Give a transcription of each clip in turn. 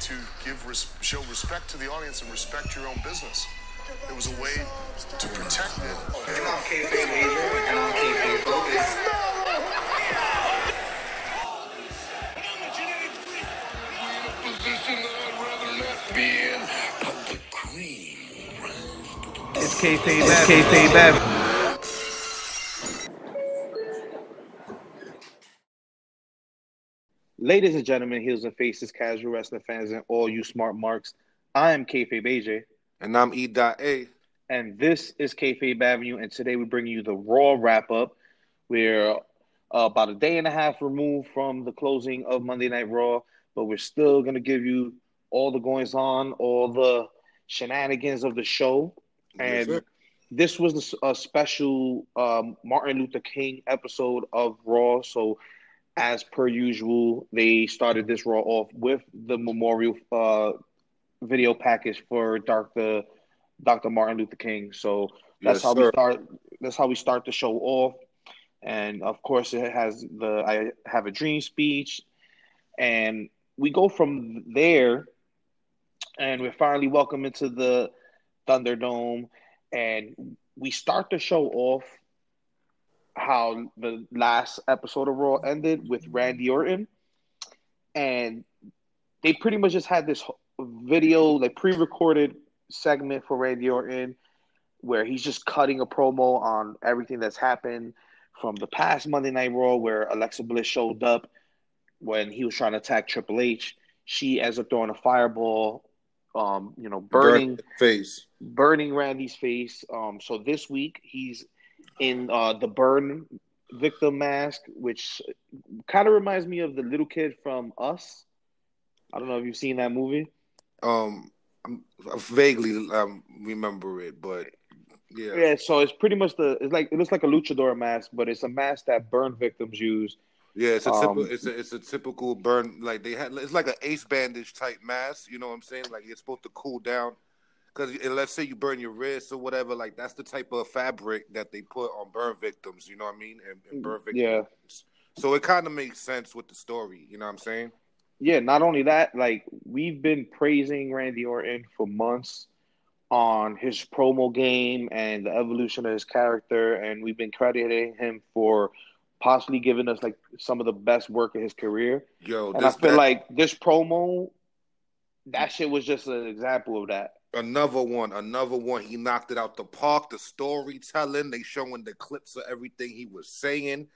to give res- show respect to the audience and respect your own business. It was a way to protect it. And I'm and I'm focused. It's kayfabe. It's. Ladies and gentlemen, heels and faces, casual wrestling fans, and all you smart marks. I am Kayfabe AJ, And I'm E. Dot A. and this is Kayfabe Avenue. And today we bring you the Raw wrap up. We're uh, about a day and a half removed from the closing of Monday Night Raw, but we're still going to give you all the goings on, all the shenanigans of the show. And sir. this was a special um, Martin Luther King episode of Raw. So, as per usual, they started this Raw off with the memorial uh, video package for Dr. Dr. Martin Luther King. So that's Yes, how we start. That's how we start the show off. And of course, it has the "I Have a Dream" speech, and we go from there. And we're finally welcome into the Thunderdome, and we start the show off how the last episode of Raw ended with Randy Orton, and they pretty much just had this video, like pre-recorded segment for Randy Orton, where he's just cutting a promo on everything that's happened from the past Monday Night Raw, where Alexa Bliss showed up when he was trying to attack Triple H. She ends up throwing a fireball, um, you know, burning Burn face. burning Randy's face. Um, so this week he's in uh, the burn victim mask, which kind of reminds me of the little kid from Us. I don't know if you've seen that movie. Um, I'm, I vaguely um remember it, but yeah, Yeah, so it's pretty much the it's like it looks like a luchador mask, but it's a mask that burn victims use. yeah. It's a Um, typical. It's a it's a typical burn. Like they had. It's like an ace bandage type mask. You know what I'm saying? Like it's supposed to cool down. Because let's say you burn your wrist or whatever, like that's the type of fabric that they put on burn victims. You know what I mean? And, and burn mm, victims. Yeah. So it kind of makes sense with the story. You know what I'm saying? Yeah, not only that, like we've been praising Randy Orton for months on his promo game and the evolution of his character, and we've been crediting him for possibly giving us like some of the best work of his career. Yo, And this, I feel that- like this promo, that shit was just an example of that. Another one, another one. He knocked it out the park. The storytelling, they showing the clips of everything he was saying,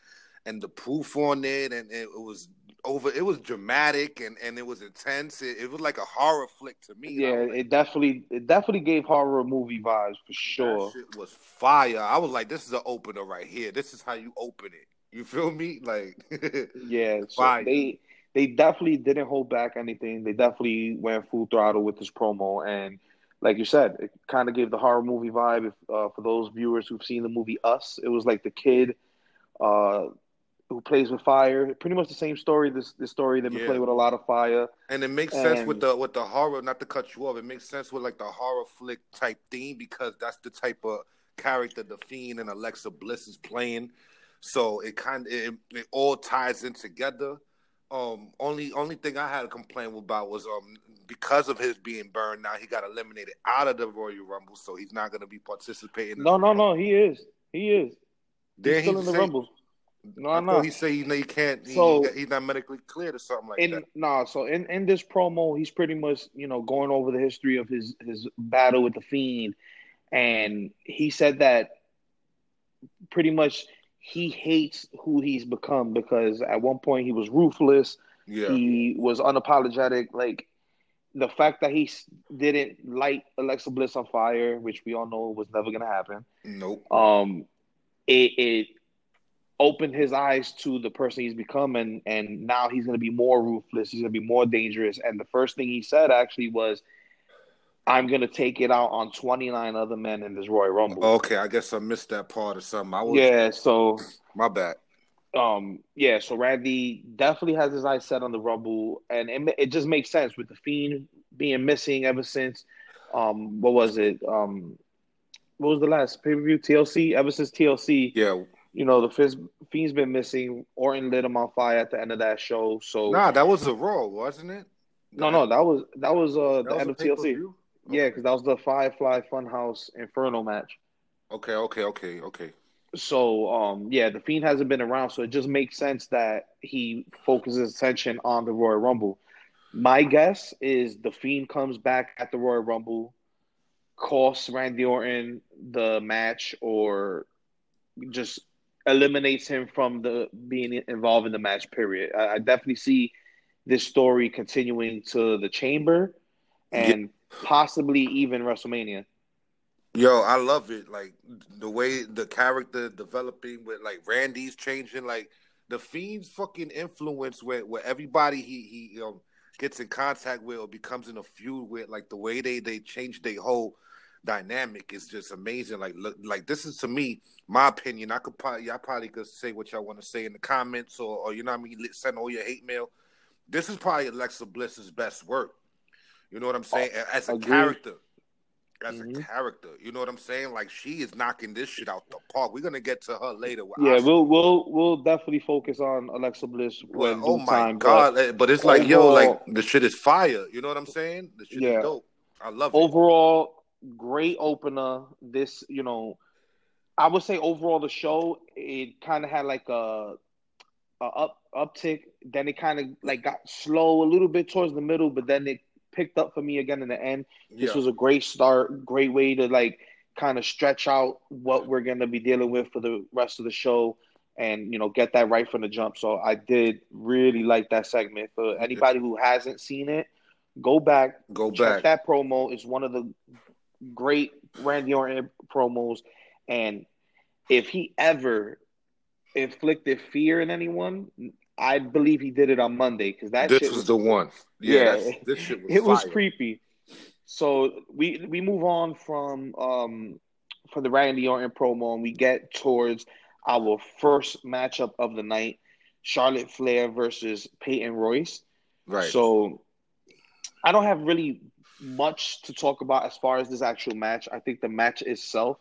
and the proof on it, and it, was over. It was dramatic and and it was intense. It, it was like a horror flick to me. Yeah, like, it definitely it definitely gave horror movie vibes for sure. Shit was fire. I was like, this is an opener right here. This is how you open it. You feel me? Like, Yeah, so Fire. they they definitely didn't hold back anything. They definitely went full throttle with this promo, and like you said, it kind of gave the horror movie vibe. If uh, for those viewers who've seen the movie Us, it was like the kid uh, who plays with fire. Pretty much the same story. This this story that we been Yeah. playing with a lot of fire. And it makes sense with the with the horror. Not to cut you off, it makes sense with like the horror flick type theme because that's the type of character the Fiend and Alexa Bliss is playing. So it kind of it, it all ties in together. Um, only only thing I had a complaint about was um because of his being burned. Now he got eliminated out of the Royal Rumble, so he's not going to be participating. No, no, no. He is. He is. He's still in the say- Rumble. No, I not. he said he, he can't. He, So- he's not medically cleared or something like in that. no, so in in this promo, he's pretty much you know going over the history of his his battle with the fiend, and he said that pretty much he hates who he's become because at one point he was ruthless, Yeah, he was unapologetic, like. The fact that he didn't light Alexa Bliss on fire, which we all know was never gonna happen, nope. um, it, it opened his eyes to the person he's become, and and now he's going to be more ruthless. He's going to be more dangerous. And the first thing he said actually was, "I'm going to take it out on 29 other men in this Royal Rumble." Okay, I guess I missed that part or something. I was yeah. So, my bad. um, yeah. So Randy definitely has his eyes set on the Rumble, and it, it just makes sense with the Fiend being missing ever since. Um, what was it? Um, what was the last pay per view? TLC. Ever since TLC. Yeah, you know, the Fizz, Fiend's been missing. Orton lit him on fire at the end of that show. So nah, that was a Raw, wasn't it? No, no, that was that was uh That the was end of TLC. pay-per-view? Yeah, because that was the Firefly Funhouse Inferno match. Okay, okay, okay, okay. So um yeah, the Fiend hasn't been around, so it just makes sense that he focuses attention on the Royal Rumble. My guess is the Fiend comes back at the Royal Rumble, costs Randy Orton the match, or just eliminates him from the being involved in the match. Period. I, I definitely see this story continuing to the Chamber and possibly even WrestleMania. Yo, I love it. Like the way the character developing with like Randy's changing, like the Fiend's fucking influence where where everybody he he gets in contact with or becomes in a feud with, like the way they they change their whole dynamic is just amazing. Like look, like this is to me, my opinion. I could probably y'all probably could say what y'all want to say in the comments or or you know what I mean, send all your hate mail. This is probably Alexa Bliss's best work. You know what I'm saying? As a Agreed. character as a Mhm. character. You know what I'm saying? Like she is knocking this shit out the park. We're gonna get to her later. Yeah, Asuka. we'll we'll we'll definitely focus on Alexa Bliss when Well, oh my time. but god! eh, But, it's like, yo, like the shit is fire. You know what I'm saying? The shit Yeah. is dope. I love it. overall, great opener. This, you know, I would say overall the show it kind of had like a, a up uptick. Then it kind of like got slow a little bit towards the middle, but then it picked up for me again in the end. yeah. This was a great start, great way to like kind of stretch out what we're gonna be dealing with for the rest of the show, and you know get that right from the jump. So I did really like that segment. For anybody who hasn't seen it, go back, Go check back. that promo. is one of the great Randy Orton promos, and if he ever inflicted fear in anyone, I believe he did it on Monday because that This shit was was the one. Yeah, Yeah. this shit was. it was creepy. So we we move on from um from the Randy Orton promo and we get towards our first matchup of the night: Charlotte Flair versus Peyton Royce. Right. So I don't have really much to talk about as far as this actual match. I think the match itself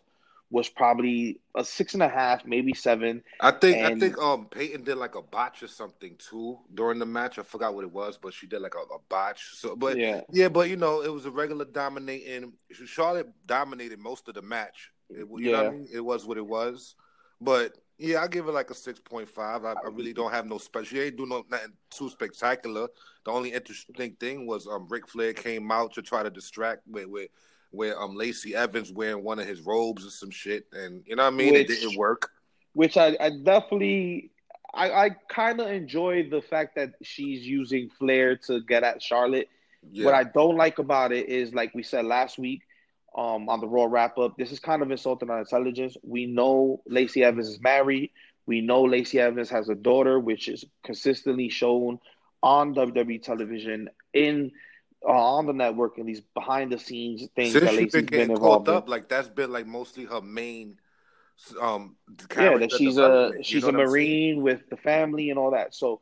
was probably a six and a half, maybe seven. I think I think um Peyton did like a botch or something too during the match. I forgot what it was, but she did like a, a botch. So, but yeah, Yeah, but you know, it was a regular dominating. Charlotte dominated most of the match. It, you know what I Yeah. mean? It was what it was. But yeah, I give it like a six point five. I, I really don't have no special. She ain't do no nothing too spectacular. The only interesting thing was um Ric Flair came out to try to distract with with where um Lacey Evans wearing one of his robes or some shit, and you know what I mean? Which- it didn't work. which I, I definitely I, I kind of enjoy the fact that she's using Flair to get at Charlotte. Yeah, What I don't like about it is, like we said last week, um, on the Raw wrap up, this is kind of insulting our intelligence. We know Lacey Evans is married. We know Lacey Evans has a daughter, which is consistently shown on WWE television in on the network and these behind the scenes things since that she's Lacey's been been, getting involved caught in. up, like that's been like mostly her main. Um, Yeah, that she's a she's a what I'm saying? marine with the family and all that. So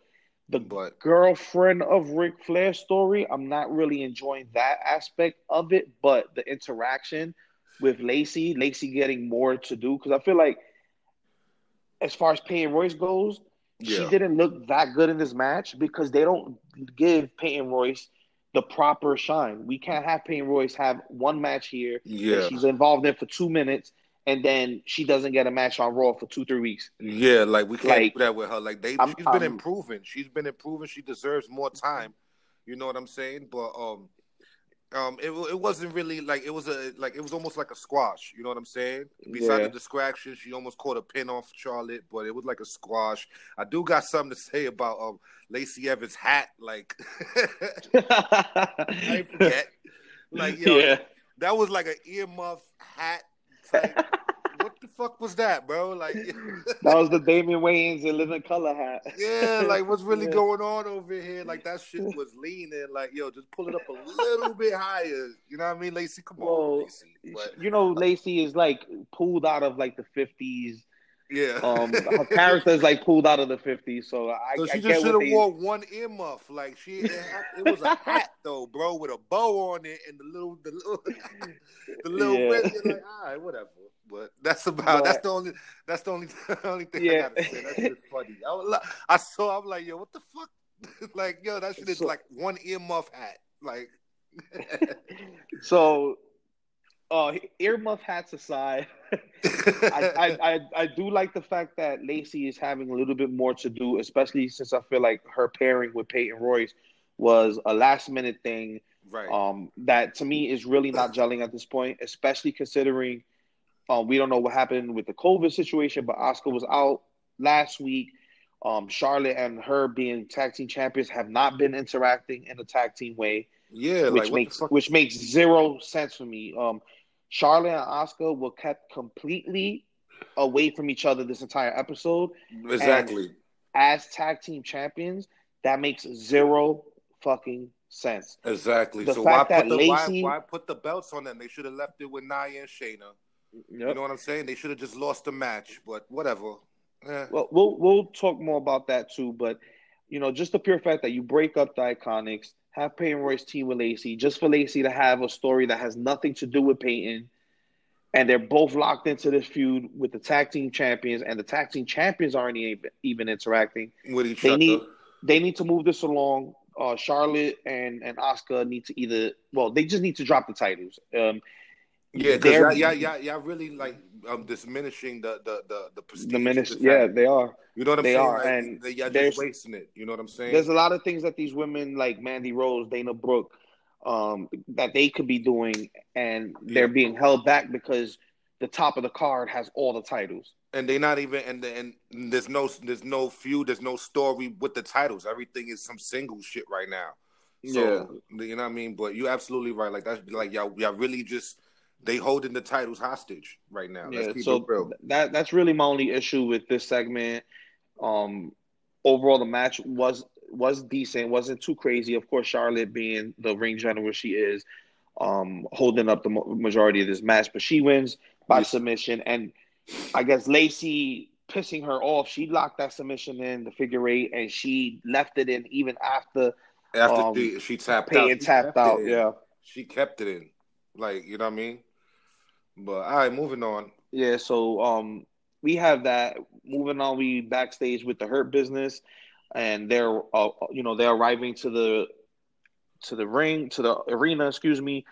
the But girlfriend of Ric Flair story, I'm not really enjoying that aspect of it, but the interaction with Lacey, Lacey getting more to do because I feel like as far as Peyton Royce goes, she didn't look that good in this match because they don't give Peyton Royce the proper shine. We can't have Peyton Royce have one match here yeah, she's involved in for two minutes and then she doesn't get a match on Raw for two, three weeks. yeah, like we can't Like, do that with her. Like they, I'm- she's been I'm- improving. She's been improving. She deserves more time. You know what I'm saying? But um, um, it it wasn't really like it was a like it was almost like a squash. You know what I'm saying? Besides Yeah. the distraction, she almost caught a pin off Charlotte, but it was like a squash. I do got something to say about um Lacey Evans' hat. Like I forget. Like yo, yeah. that was like an earmuff hat. Type. Fuck was that, bro? Like. That was the Damon Wayans and Living Color hat. Yeah, like what's really Yeah. going on over here? Like that shit was leaning. Like yo, just pull it up a little bit higher. You know what I mean, Lacey? Come on, Well, Lacey. But You know, Lacey is like pulled out of like the fifties. yeah, Um, her character is like pulled out of the fifties. So I, so she get just should have they. wore one earmuff. Like she, it, it was a hat though, bro, with a bow on it and the little, the little, the little. Yeah. red. Like, all right, whatever. But that's about. that's the only. That's the only. the only thing Yeah. I gotta say. That's just funny. I, I saw. I'm like, yo, what the fuck? like, yo, that shit is So- like one earmuff hat. Like, So, uh, earmuff hats aside, I, I, I I do like the fact that Lacey is having a little bit more to do, especially since I feel like her pairing with Peyton Royce was a last minute thing. right. Um, that to me is really not gelling at this point, especially considering um, we don't know what happened with the COVID situation, but Asuka was out last week. Um, Charlotte and her being tag team champions have not been interacting in a tag team way yeah, which like, makes which makes zero sense for me. Um, Charlotte and Asuka were kept completely away from each other this entire episode exactly. as tag team champions. That makes zero fucking sense. Exactly. The so why put the Lacey- why, why put the belts on them? They should have left it with Nia and Shayna. You know what I'm saying? They should have just lost the match, but whatever. Eh. Well, we'll we'll talk more about that too, but you know, just the pure fact that you break up the Iconics, have Peyton Royce team with Lacey, just for Lacey to have a story that has nothing to do with Peyton, and they're both locked into this feud with the tag team champions, and the tag team champions aren't even, even interacting. with each They other. need they need to move this along. Uh, Charlotte and and Asuka need to either well, they just need to drop the titles. Um, yeah, because y'all, y'all, y'all really like um diminishing the the the the prestige. the yeah, they are. you know what I'm they saying? are, Like, and they, y'all just wasting it. You know what I'm saying? There's a lot of things that these women like Mandy Rose, Dana Brooke, um, that they could be doing, and they're Yeah. being held back because the top of the card has all the titles. and they're not even and and there's no there's no feud, there's no story with the titles. Everything is some single shit right now. So you know what I mean? But you're absolutely right. Like that's like y'all y'all really just they holding the titles hostage right now. Let's Yeah, keep so it real. that that's really my only issue with this segment. Um, overall, the match was was decent, wasn't too crazy. Of course, Charlotte being the ring general she is, um, holding up the majority of this match, but she wins by Yeah. submission. And I guess Lacey pissing her off, she locked that submission in the figure eight, and she left it in even after After um, she, she tapped Peyton out, she tapped out. Yeah, she kept it in. Like you know what I mean? But all right, moving on. yeah. So um, we have that. Moving on, we backstage with the Hurt Business, and they're uh, you know they're arriving to the to the ring to the arena. Excuse me.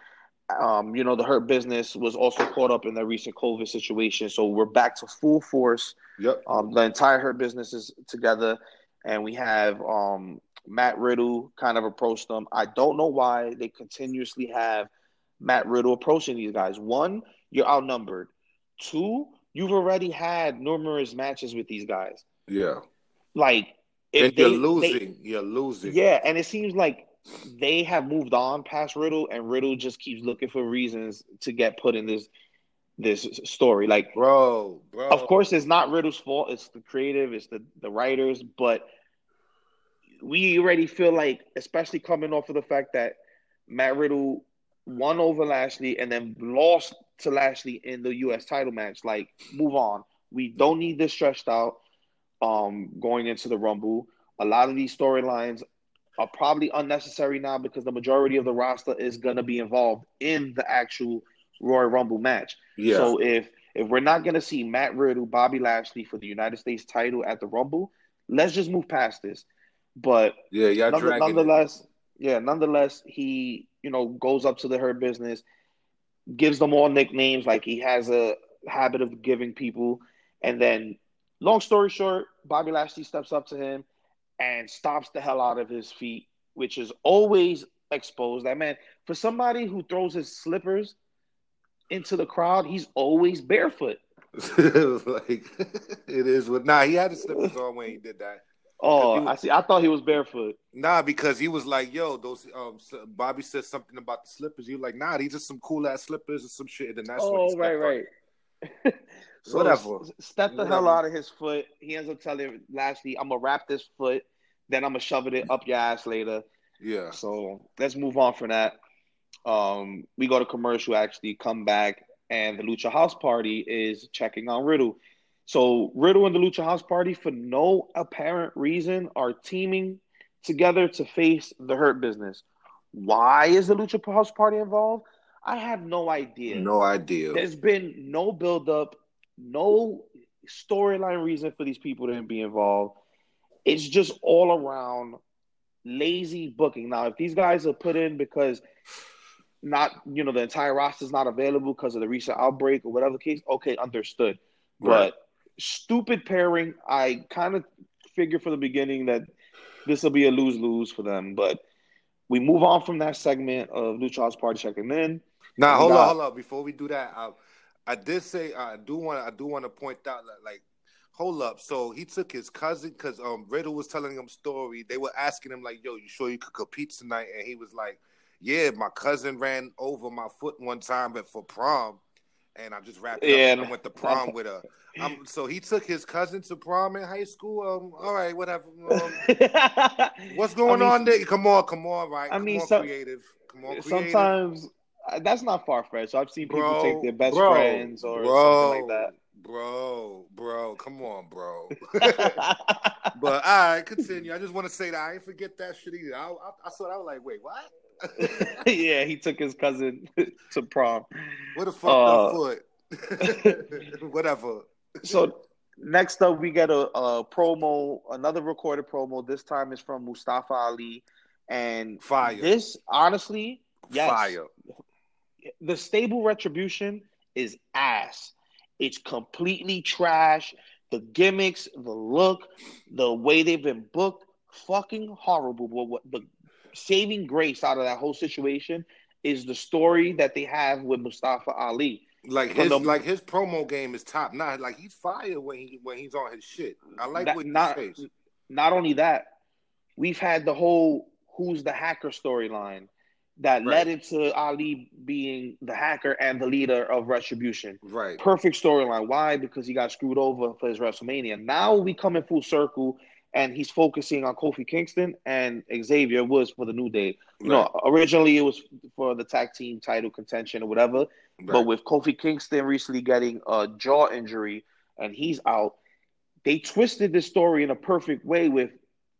Um, you know the Hurt Business was also caught up in the recent COVID situation, so we're back to full force. Yep. Um, the entire Hurt Business is together, and we have um Matt Riddle kind of approach them. I don't know why they continuously have Matt Riddle approaching these guys. One, you're outnumbered. Two, you've already had numerous matches with these guys. Yeah. Like if And you're they- losing. they- you're losing. yeah, and it seems like they have moved on past Riddle, and Riddle just keeps looking for reasons to get put in this this story. Like Bro, bro. of course it's not Riddle's fault. It's the creative, it's the the writers, but we already feel like, especially coming off of the fact that Matt Riddle won over Lashley and then lost to Lashley in the U.S. title match. Like, move on. We don't need this stretched out. Um, going into the Rumble, a lot of these storylines are probably unnecessary now because the majority of the roster is gonna be involved in the actual Royal Rumble match. Yeah. So if if we're not gonna see Matt Riddle, Bobby Lashley for the United States title at the Rumble, let's just move past this. But yeah, none- dragging it. nonetheless, yeah, nonetheless, he you know goes up to the Hurt Business, gives them all nicknames like he has a habit of giving people, and then long story short, Bobby Lashley steps up to him and stops the hell out of his feet, which is always exposed. That man, for somebody who throws his slippers into the crowd, he's always barefoot. like it is what nah, he had his slippers on when he did that. Oh, He- I see. I thought he was barefoot. Nah, because he was like, "Yo, those." Um, Bobby said something about the slippers. He was like, "Nah, these are some cool ass slippers and some shit." And then that's Oh, right, right. so Whatever. Step the Whatever. hell out of his foot. He ends up telling Lashley, "I'm gonna wrap this foot, then I'm gonna shove it up your ass later." Yeah, So let's move on from that. Um, we go to commercial. Actually, come back, and the Lucha House Party is checking on Riddle. So Riddle and the Lucha House Party, for no apparent reason, are teaming together to face the Hurt Business. Why is the Lucha House Party involved? I have no idea. no idea. There's been no build-up, no storyline reason for these people to be involved. It's just all around lazy booking. Now, if these guys are put in because not you know the entire roster is not available because of the recent outbreak or whatever case, okay, understood. Right. But stupid pairing, I kind of figured from the beginning that this will be a lose lose for them. But we move on from that segment of Lucha House Party checking in. Now, hold got- on, hold on. Before we do that, I, I did say I do want I do want to point out that, like, hold up. So he took his cousin because um Riddle was telling him story. They were asking him like, "Yo, you sure you could compete tonight?" And he was like, "Yeah, my cousin ran over my foot one time at for prom." And I just wrapped Yeah, up and I went to prom with her. Um, so he took his cousin to prom in high school. Um, all right, whatever. Um, what's going I mean, on there? Come on, come on, right? I come mean, on, so- creative. Come on, creative. Sometimes uh, that's not far fetched. I've seen people Bro, take their best bro, friends or bro, something like that. Bro, bro, come on, bro. but all right, continue. I just want to say that I ain't forget that shit either. I, I, I saw that. I was like, wait, what? yeah, he took his cousin to prom. what the fuck Uh, foot? Whatever. So next up, we get a, a promo, another recorded promo. This time is from Mustafa Ali, and Fire. this honestly, yes, Fire. the stable retribution is ass. It's completely trash. The gimmicks, the look, the way they've been booked, fucking horrible. But saving grace out of that whole situation is the story that they have with Mustafa Ali. Like his the- like his promo game is top notch. Like he's fire when he when he's on his shit. I like That- what he not, says. not only that, we've had the whole who's the hacker storyline that Right. led into Ali being the hacker and the leader of Retribution. Right. Perfect storyline. Why? Because he got screwed over for his WrestleMania. Now we come in full circle and he's focusing on Kofi Kingston and Xavier Woods for the New Day. You know, originally it was for the tag team title contention or whatever. But with Kofi Kingston recently getting a jaw injury and he's out, they twisted this story in a perfect way with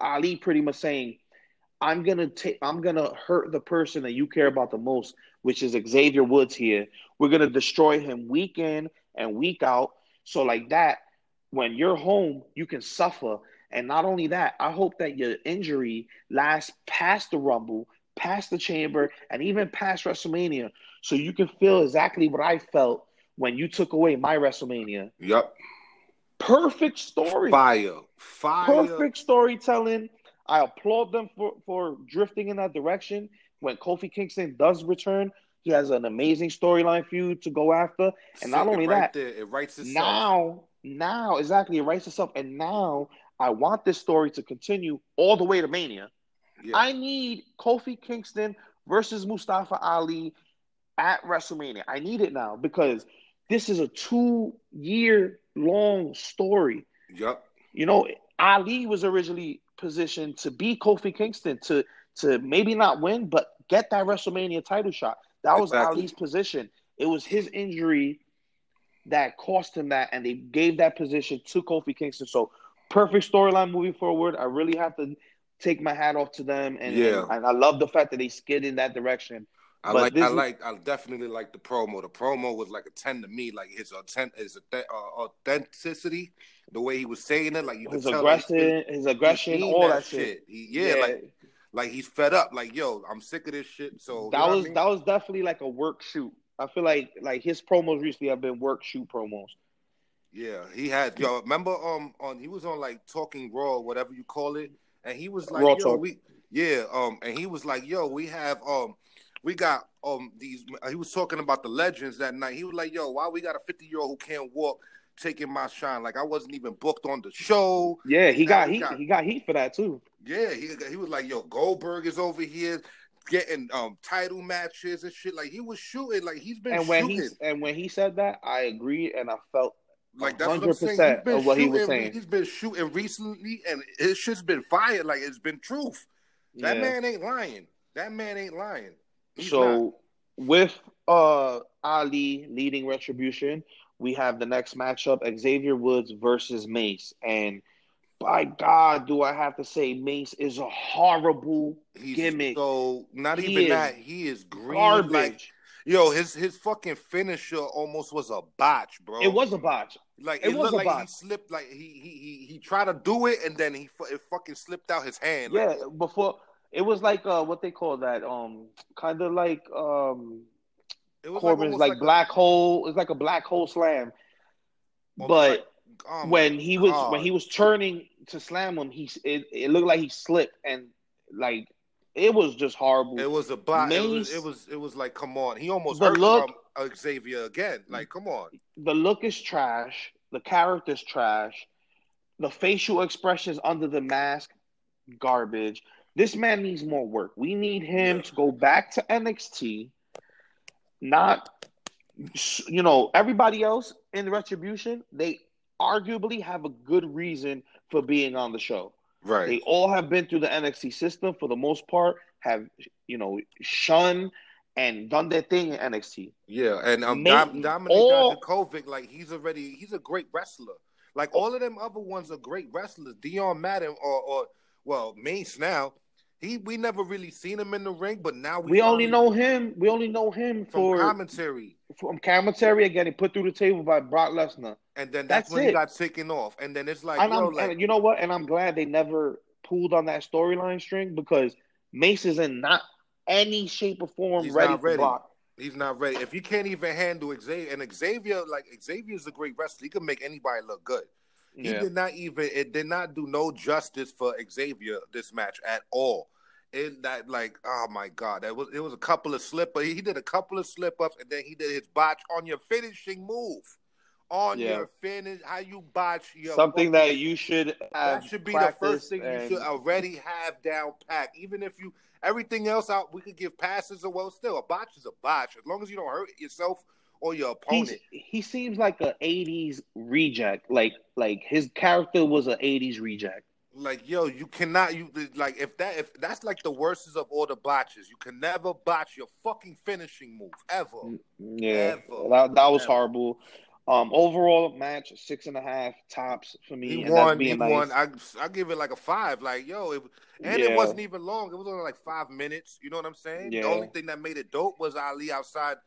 Ali pretty much saying, I'm gonna take I'm gonna hurt the person that you care about the most, which is Xavier Woods here. We're gonna destroy him week in and week out. So like that, when you're home, you can suffer. And not only that, I hope that your injury lasts past the rumble, past the chamber, and even past WrestleMania. So you can feel exactly what I felt when you took away my WrestleMania. Yep. Perfect story. Fire. Fire. Perfect storytelling. I applaud them for, for drifting in that direction. When Kofi Kingston does return, he has an amazing storyline for you to go after. And not only right that, there, it writes itself. now, now, exactly, it writes itself. And now I want this story to continue all the way to Mania. Yeah. I need Kofi Kingston versus Mustafa Ali at WrestleMania. I need it now because this is a two year long story. Yep. You know, Ali was originally positioned to be Kofi Kingston to to maybe not win, but get that WrestleMania title shot. That was Exactly. Ali's position. It was his injury that cost him that, and they gave that position to Kofi Kingston. So perfect storyline moving forward. I really have to take my hat off to them, and Yeah. and, I love the fact that they skid in that direction. I But like, I is- like, I definitely like the promo. The promo was like a ten to me, like his authentic, his uh, authenticity, the way he was saying it, like you His tell, like, aggression, his aggression, all that, shit. He, yeah, like, like he's fed up. Like, yo, I'm sick of this shit. So that what I was mean? that was definitely like a work shoot. I feel like like his promos recently have been work shoot promos. Yeah, he had. Yo, remember um on he was on like Talking Raw, whatever you call it, and he was like, Raw yo, Talk. we yeah, um, and he was like, yo, we have um, we got um these. He was talking about the legends that night. He was like, yo, why we got a fifty year old who can't walk taking my shine? Like I wasn't even booked on the show. Yeah, he got heat. got- He got heat for that too. Yeah, he he was like, yo, Goldberg is over here getting um title matches and shit. Like he was shooting. Like he's been And when shooting. he and when he said that, I agree, and I felt Like that's what I'm saying. 100% He's been of what he was shooting- saying. He's been shooting recently, and his shit's been fired. Like it's been truth. That yeah. man ain't lying. That man ain't lying. He's so not. with uh Ali leading Retribution, we have the next matchup: Xavier Woods versus Mace. And by God, do I have to say, Mace is a horrible he's gimmick. so not He even that. He is green. garbage. Like yo, his his fucking finisher almost was a botch, bro. it was a botch. Like it it, looked a like he slipped. Like he he he he tried to do it, and then he it fucking slipped out his hand. Like, Yeah, before It was like uh, what they call that, um, kind of like um, It was Corbin's like, a- black hole. It's like a black hole slam. But like- oh when he was God. when he was turning to slam him, he it, it looked like he slipped and like it was just horrible. It was a bot. It was, it was. It was like, come on. He almost The hurt look- from Xavier again. Like, come on. the look is trash. The character's trash. The facial expressions under the mask, garbage. This man needs more work. We need him Yeah. to go back to NXT. Not, you know, everybody else in Retribution, they arguably have a good reason for being on the show. Right. They all have been through the NXT system for the most part, have, you know, shunned and done their thing in NXT. Yeah, and um, Dom, Dominik all- Dijakovic, like he's already he's a great wrestler. Like all of them other ones are great wrestlers. Dion Maddin or or well Mace now. He we never really seen him in the ring, but now we, We only know him. We only know him from for commentary, from commentary again, getting put through the table by Brock Lesnar. and then that's, That's when he got taken off. And then it's like, and, yo, I'm, like and you know what? And I'm glad they never pulled on that storyline string because Mace is in not any shape or form He's ready ready. Brock. he's not ready. If you can't even handle Xavier, and Xavier, like Xavier's a great wrestler, he can make anybody look good. He Yeah. did not even it did not do no justice for Xavier this match at all. It that like oh my god, that was it was a couple of slip he, he did a couple of slip ups and then he did his botch on your finishing move. On Yeah. your finish, how you botch your Something that you should have that should be the first thing you should already have down packed. Even if you everything else out, we could give passes or well, still a botch is a botch as long as you don't hurt yourself or your He's, opponent. he seems like a '80s reject. Like like his character was an '80s reject. Like yo, you cannot you like if that if that's like the worstest of all the botches. You can never botch your fucking finishing move ever. Yeah, Ever. that, that was Ever. horrible. Um, overall match six and a half tops for me. He and won. He nice. won. I I give it like a five. Like yo, it, and Yeah. it wasn't even long. It was only like five minutes. You know what I'm saying? Yeah. The only thing that made it dope was Ali outside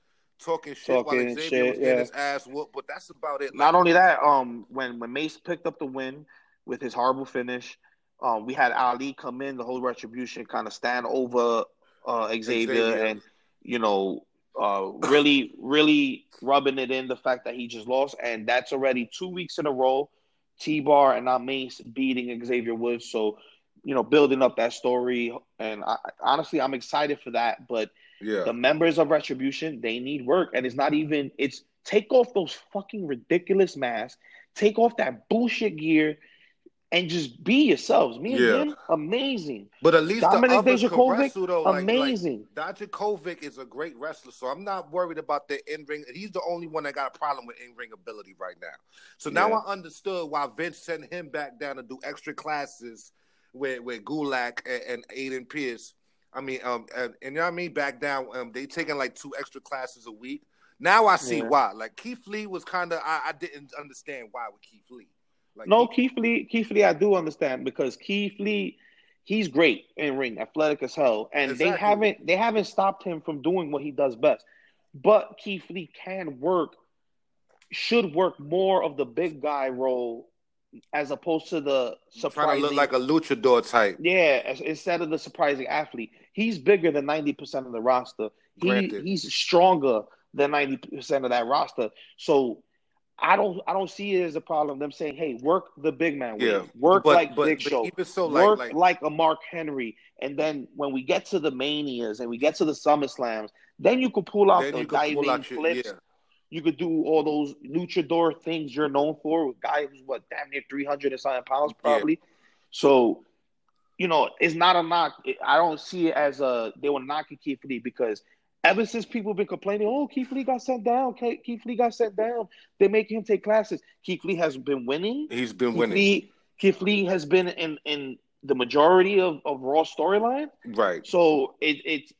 talking shit while Xavier shit, was getting yeah. his ass whooped. But that's about it. Not only that, um, when when Mace picked up the win with his horrible finish, um, we had Ali come in, the whole retribution kind of stand over uh, Xavier, Xavier. and you know, uh, really, really rubbing it in the fact that he just lost, and that's already two weeks in a row. T Bar and not Mace beating Xavier Woods, so you know, building up that story, and I, honestly, I'm excited for that, but yeah. the members of Retribution, they need work. And it's not even, it's take off those fucking ridiculous masks, take off that bullshit gear, and just be yourselves. Me and Yeah. him, amazing. But at least Dominik the Dijakovic, wrestle though. Amazing. Like, Dijakovic is a great wrestler, so I'm not worried about the in ring. He's the only one that got a problem with in ring ability right now. So now Yeah. I understood why Vince sent him back down to do extra classes with with Gulak and, and Adam Pearce. I mean, um, and, and you know what I mean. Back down, um, they taking like two extra classes a week. Now I see Yeah. why. Like Keith Lee was kind of I, I didn't understand why with Keith Lee. Like No, Keith Lee, Keith Lee, I do understand because Keith Lee, he's great in ring, athletic as hell, and they haven't they haven't stopped him from doing what he does best. But Keith Lee can work, should work more of the big guy role as opposed to the trying surprising. to look like a luchador type. yeah, as- instead of the surprising athlete, he's bigger than ninety percent of the roster. He, Granted. he's stronger than ninety percent of that roster. So. I don't I don't see it as a problem. Them saying, "Hey, work the big man way, Yeah, work but- like but- Big but Show, so, like- work like- like, a Mark Henry." And then when we get to the manias and we get to the Summer Slams, then you could pull out Then the diving out your- flips. yeah. You could do all those luchador things you're known for. With a guy who's what damn near three hundred and something pounds, probably. So, you know, it's not a knock. I don't see it as a they were knocking Keith Lee because ever since people been complaining, oh Keith Lee got sent down, Ke- Keith Lee got sent down. They make him take classes. Keith Lee has been winning. He's been Keith winning. Lee, Keith Lee has been in in the majority of, of Raw storyline. Right. So it it's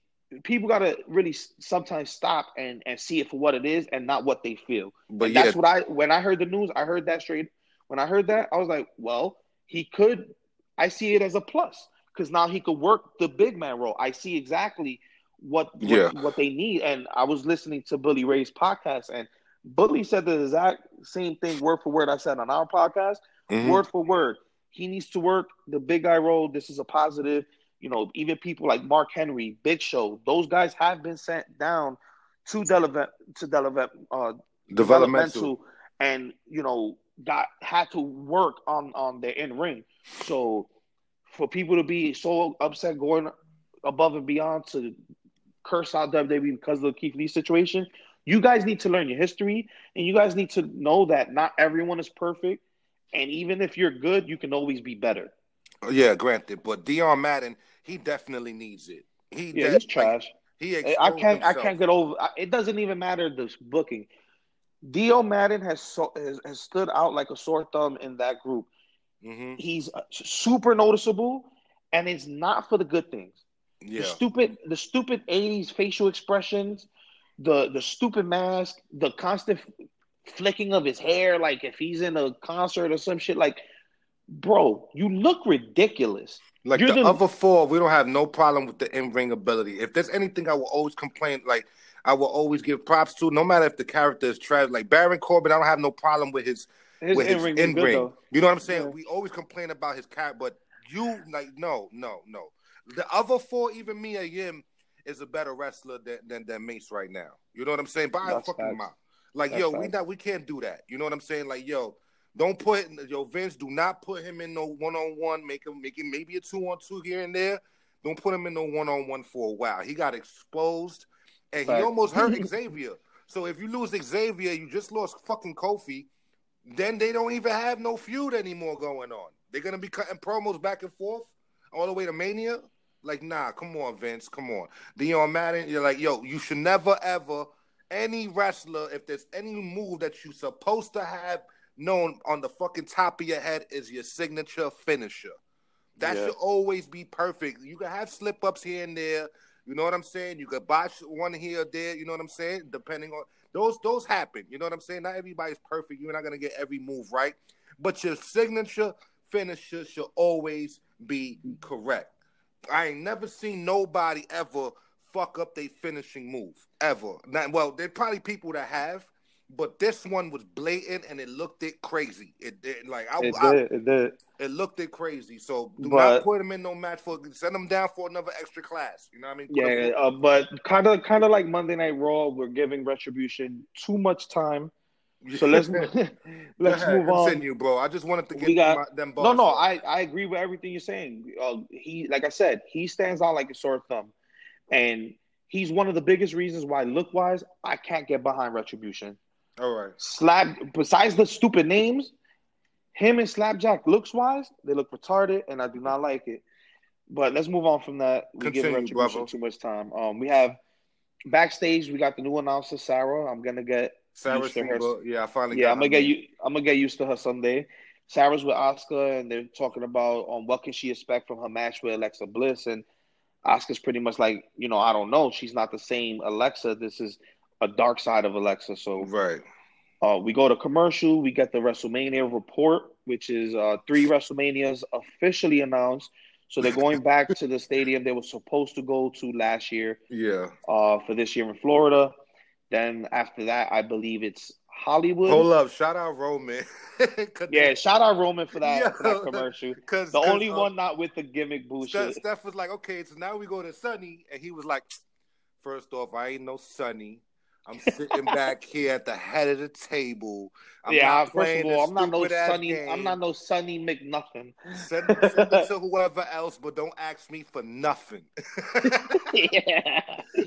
people gotta really sometimes stop and and see it for what it is and not what they feel. But yeah, that's what I when I heard the news, I heard that straight. When I heard that, I was like, well, he could. I see it as a plus because now he could work the big man role. I see exactly what what, Yeah. what they need. And I was listening to Bully Ray's podcast, and Bully said the exact same thing, word for word. I said on our podcast, Mhm. word for word. He needs to work the big guy role. This is a positive. you know, even people like Mark Henry, Big Show, those guys have been sent down to develop to develop uh, Developmental. and you know got had to work on on their in ring. So for people to be so upset going above and beyond to curse out WWE because of the Keith Lee situation, you guys need to learn your history and you guys need to know that not everyone is perfect. And even if you're good, you can always be better. Yeah, granted, but Dion Maddin, he definitely needs it. He Yeah, he's trash. He I can't. I can't get over. It doesn't even matter the booking. Dio Maddin has, so, has has stood out like a sore thumb in that group. Mhm. He's uh, super noticeable, and it's not for the good things. Yeah, The stupid, the stupid '80s facial expressions, the the stupid mask, the constant flicking of his hair, like if he's in a concert or some shit. Like, bro, you look ridiculous. like You're the, the- other four, we don't have no problem with the in ring ability. If there's anything I will always complain, like I will always give props to, no matter if the character is trash. Like Baron Corbin, I don't have no problem with his His with his in-ring in ring. You know what I'm saying? Yeah. We always complain about his cat, but you like no, no, no. The other four, even Mia Yim, is a better wrestler than than, than Mace right now. You know what I'm saying? By a fucking facts. mouth. Like That's yo, we not we can't do that. You know what I'm saying? Like yo, don't put yo Vince. Do not put him in no one on one. Make him make it maybe a two on two here and there. Don't put him in no one on one for a while. He got exposed, and he almost hurt Xavier. So if you lose Xavier, you just lost fucking Kofi. Then they don't even have no feud anymore going on. They're gonna be cutting promos back and forth all the way to Mania. Like, nah, come on, Vince, come on. Dion Maddin, you're like, yo, you should never ever any wrestler, if there's any move that you're supposed to have known on the fucking top of your head is your signature finisher. That Yeah. should always be perfect. You can have slip ups here and there. You know what I'm saying? You could botch one here or there. You know what I'm saying? Depending on those, those happen. You know what I'm saying? Not everybody's perfect. You're not gonna get every move right, but your signature finisher should always be correct. I ain't never seen nobody ever fuck up their finishing move ever. Well, there probably people that have, but this one was blatant and it looked it crazy. It, it like I, It I- did. It did. it looked it crazy. So do But- not put him in no match for send him down for another extra class. You know what I mean? Put Yeah, uh, but kind of, kind of like Monday Night Raw, we're giving Retribution too much time. So let's let's ahead, move on. Continue, bro. I just wanted to get got- my, them No, no. I, I agree with everything you're saying. Uh, he, like I said, he stands out like a sore thumb, and he's one of the biggest reasons why, look wise, I can't get behind Retribution. All right. Slap, besides the stupid names, him and Slapjack looks wise, they look retarded, and I do not like it. But let's move on from that. We give Continue, Retribution brother. too much time. Um, we have backstage. We got the new announcer Sarah. I'm gonna get Sarah Used to her- yeah, I finally yeah, got I'm gonna get you. I'm gonna get used to her someday. Sarah's with Asuka, and they're talking about um what can she expect from her match with Alexa Bliss, and Asuka's pretty much like, you know, I don't know. She's not the same Alexa. This is a dark side of Alexa. So Right. uh, we go to commercial. We get the WrestleMania report, which is uh, three WrestleManias officially announced. So they're going back to the stadium they were supposed to go to last year Yeah. uh, for this year in Florida. Then after that, I believe it's Hollywood. Hold up. Shout out Roman. Yeah, shout out Roman for that, Yo, for that commercial. Cause, The 'cause, only uh, one not with the gimmick Steph, bullshit. Steph was like, okay, so now we go to Sunny, and he was like, first off, I ain't no Sunny. I'm sitting back here at the head of the table. I'm yeah, not first of all, I'm not no game. I'm not no Sunny McNothing. Send, send it to whoever else, but don't ask me for nothing. yeah.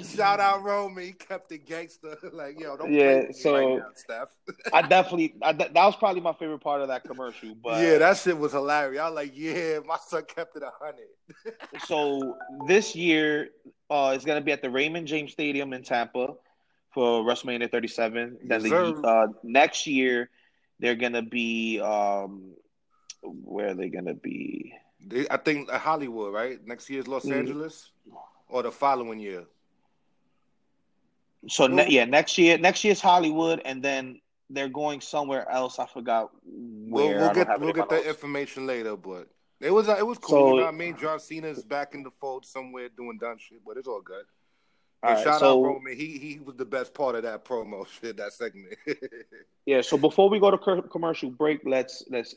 Shout out Roman, he kept the gangster. Like, yo, don't Yeah, play with me so- right now, Steph. I definitely I, that was probably my favorite part of that commercial. But yeah, that shit was hilarious. I was like, yeah, my son kept it a hundred. so this year uh it's gonna be at the Raymond James Stadium in Tampa for WrestleMania 37. Then the Yes, uh, next year they're gonna be um where are they gonna be? They- I think uh, Hollywood, right? Next year's Los Mm. Angeles, or the following year. So ne- yeah, next year next year's Hollywood, and then they're going somewhere else. I forgot We'll, where. We'll get have it we'll get that information later, but it was uh, it was cool. So- you know what I mean? John Cena's back in the fold somewhere doing dumb shit, but it's all good. Right, shout so- out Roman. He he was the best part of that promo shit, that segment. Yeah. So before we go to commercial break, let's let's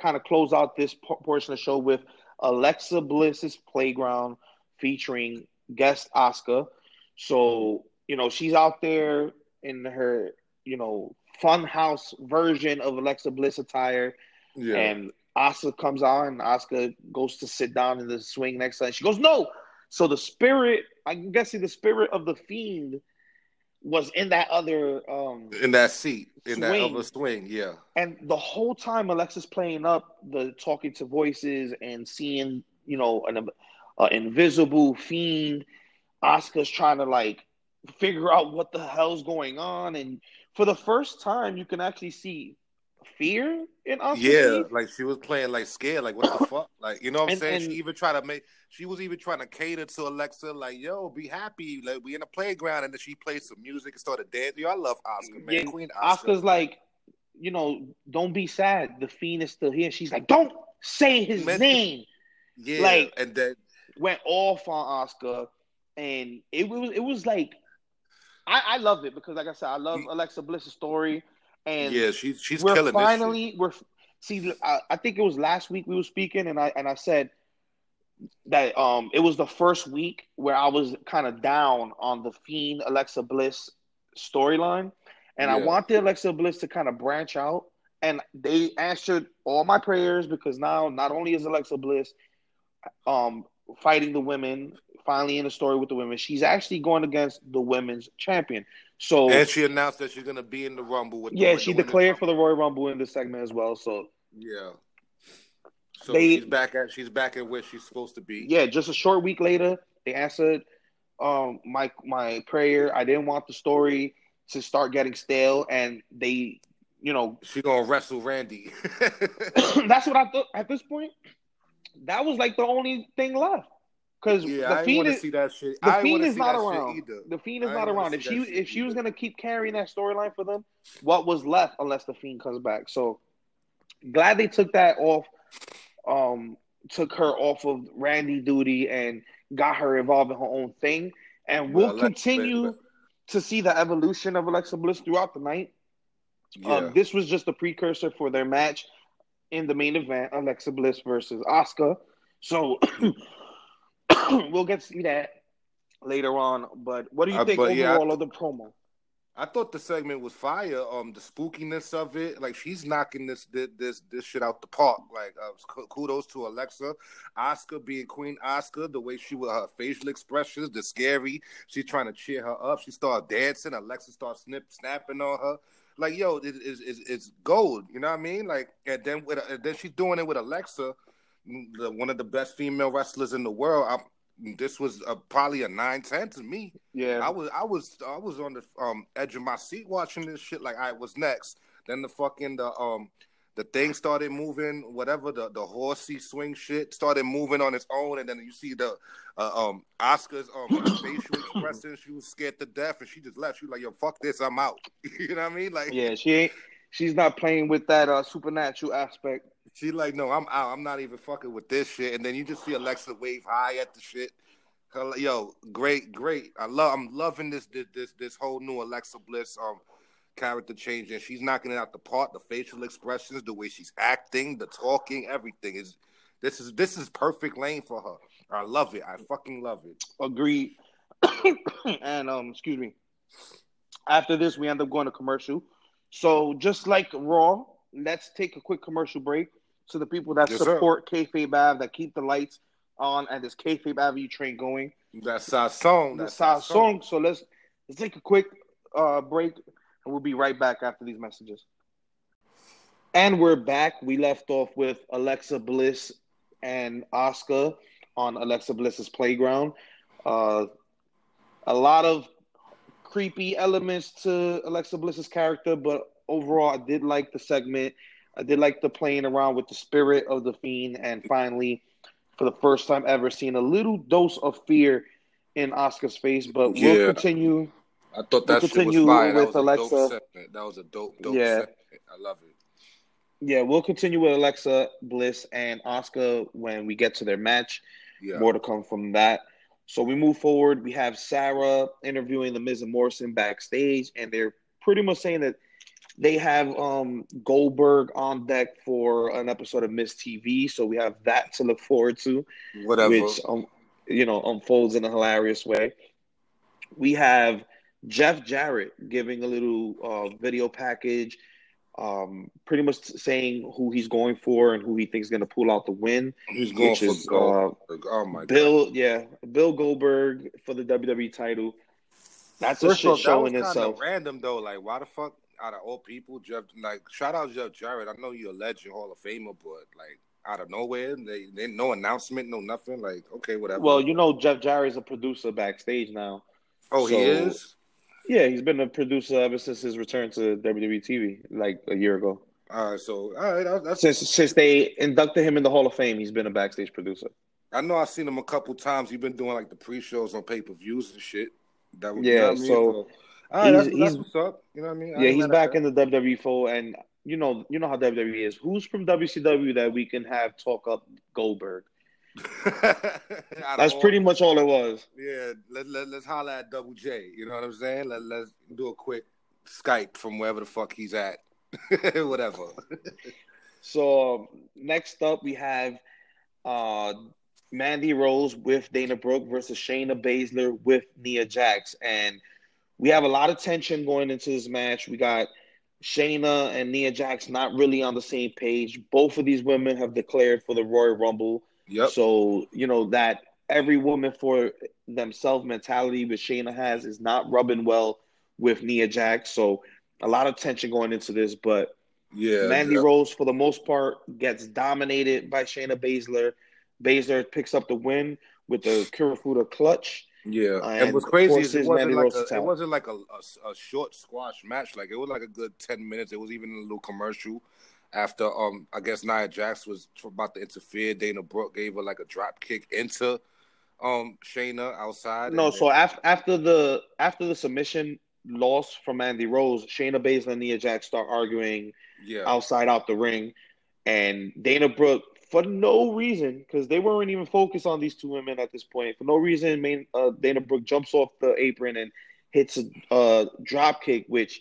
kind of close out this portion of the show with Alexa Bliss's Playground featuring guest Asuka. So, you know, she's out there in her, you know, funhouse version of Alexa Bliss attire. Yeah. And Asuka comes on and Asuka goes to sit down in the swing next to her. And she goes, No. So the spirit, I'm guessing the spirit of the fiend was in that other um in that seat, in that other swing, yeah. and the whole time Alexa's playing up the talking to voices and seeing, you know, an uh, invisible fiend, Asuka's trying to like figure out what the hell's going on and for the first time you can actually see fear in Asuka. Yeah, like she was playing like scared, like what the fuck, like you know what I'm And- saying. and- she even tried to make, she was even trying to cater to Alexa, like yo, be happy, like we in a playground, and then she played some music and started dancing. Yo, I love Asuka, man, Yeah, Queen Asuka. Asuka's like, you know, don't be sad. The fiend is still here. She's like, don't say his Man- name. yeah, like- and then went off on Asuka, and it was it was like I, I love it because, like I said, I love Alexa Bliss's story, and yeah, she's she's we're killing finally we're see. I, I think it was last week we were speaking, and I and I said that um it was the first week where I was kind of down on the Fiend Alexa Bliss storyline, and I Yeah. wanted Alexa Bliss to kind of branch out, and they answered all my prayers because now not only is Alexa Bliss um fighting the women finally in the story with the women she's actually going against the women's champion so and she announced that she's gonna be in the Rumble with. yeah with she the declared for the royal rumble in this segment as well so Yeah. So They- she's back at she's back at where she's supposed to be. yeah just a short week later they answered um my my prayer i didn't want the story to start getting stale and they you know She gonna wrestle Randy. that's what i thought at this point that was like the only thing left because yeah, the I fiend is, see that shit. The I Fiend is see not around. The Fiend is I not around. If she if she was gonna keep carrying that storyline for them, what was left unless the Fiend comes back? So glad they took that off, um, took her off of Randy duty and got her involved in her own thing. And we'll continue to see the evolution of Alexa Bliss throughout the night. Yeah. Um, this was just a precursor for their match in the main event, Alexa Bliss versus Asuka. So we'll get to see that later on. But what do you Uh, think yeah, I- overall of the promo? I thought the segment was fire. Um, the spookiness of it, like she's knocking this this this, this shit out the park. Like, uh, kudos to Alexa, Asuka being Queen Asuka. The way she with her facial expressions, the scary. She's trying to cheer her up. She started dancing. Alexa starts snip snapping on her. Like, yo, it, it's, it's it's gold. You know what I mean? Like, and then with and then she's doing it with Alexa, the, one of the best female wrestlers in the world. I, this was a, probably a nine ten to me. Yeah, I was I was I was on the um edge of my seat watching this shit like I was next. Then the fucking the um the thing started moving, whatever the the horsey swing shit started moving on its own, and then you see the uh, um Asuka's um facial expression. She was scared to death, and she just left. She was like, "Yo, fuck this, I'm out." you know what I mean? Like, yeah, she ain't. She's not playing with that uh, supernatural aspect. She like, "No, I'm out. I'm not even fucking with this shit." And then you just see Alexa wave high at the shit. Yo, great, great. I love. I'm loving this this this, this whole new Alexa Bliss um character change, and she's knocking it out the park. The facial expressions, the way she's acting, the talking, everything is. This is this is perfect lane for her. I love it. I fucking love it. Agreed. and um, excuse me. After this, we end up going to commercial. So just like Raw, let's take a quick commercial break. So the people that Yes, sir. support Kayfabe Ave, that keep the lights on and this Kayfabe Avenue train going, That's our song. That's That's our song. So let's let's take a quick uh, break, and we'll be right back after these messages. And we're back. We left off with Alexa Bliss and Asuka on Alexa Bliss's playground. Uh, a lot of creepy elements to Alexa Bliss's character, but overall, I did like the segment. Uh, I did like the playing around with the spirit of the fiend, and finally, for the first time ever, seeing a little dose of fear in Asuka's face. But we'll Yeah. continue. I thought that We'll shit was continue with that was a Alexa. dope segment. That was a dope, dope Yeah. segment. I love it. Yeah, we'll continue with Alexa Bliss and Asuka when we get to their match. Yeah. More to come from that. So we move forward. We have Sarah interviewing the Miz and Morrison backstage, and they're pretty much saying that they have um, Goldberg on deck for an episode of Miz TV, so we have that to look forward to, Whatever. which um, you know unfolds in a hilarious way. We have Jeff Jarrett giving a little uh, video package, um, pretty much saying who he's going for and who he thinks is going to pull out the win. Who's going which for is, gold? oh my god. Bill, yeah, Bill Goldberg for the WWE title. That's a shit that show was in itself. random though. Like, why the fuck out of all people, Jeff? Like, shout out Jeff Jarrett. I know you're a legend, Hall of Famer, but like out of nowhere, they, they no announcement, no nothing. Like, okay, whatever. Well, you know, Jeff Jarrett is a producer backstage now. oh, he is. Yeah, he's been a producer ever since his return to WWE TV, like a year ago. All right, so all right, that's. Since since they inducted him in the Hall of Fame, he's been a backstage producer. I know I've seen him a couple times. He's been doing like the pre-shows on pay-per-views and shit. That Yeah, you know I mean? so all right, that's, he's- that's what's up. You know what I mean? I yeah, ain't he's back in the WWE fold, and you know, you know how WWE is. Who's from WCW that we can have talk up Goldberg? that. Out of That's pretty much all it was. Yeah, let, let, let's holler at Double J. You know what I'm saying? Let, let's do a quick Skype from wherever the fuck he's at. Whatever. So um, next up, we have uh, Mandy Rose with Dana Brooke versus Shayna Baszler with Nia Jax, and we have a lot of tension going into this match. We got Shayna and Nia Jax not really on the same page. Both of these women have declared for the Royal Rumble, Yep. so you know that every woman for themselves mentality that Shayna has is not rubbing well with Nia Jax. So a lot of tension going into this, but. yeah. Mandy yeah. Rose, for the most part, gets dominated by Shayna Baszler. Baszler picks up the win with the Kirifuda clutch. Yeah, Uh, and what's crazy is it wasn't like a, it wasn't like a, a, a short squash match. Like it was like a good ten minutes. It was even a little commercial. After um, I guess Nia Jax was about to interfere. Dana Brooke gave her like a drop kick into um Shayna outside. No, so after after the after the submission loss from Mandy Rose, Shayna Baszler and Nia Jax start arguing yeah, outside out the ring, and Dana Brooke, for no reason, because they weren't even focused on these two women at this point, for no reason, main, uh, Dana Brooke jumps off the apron and hits a uh, drop kick, which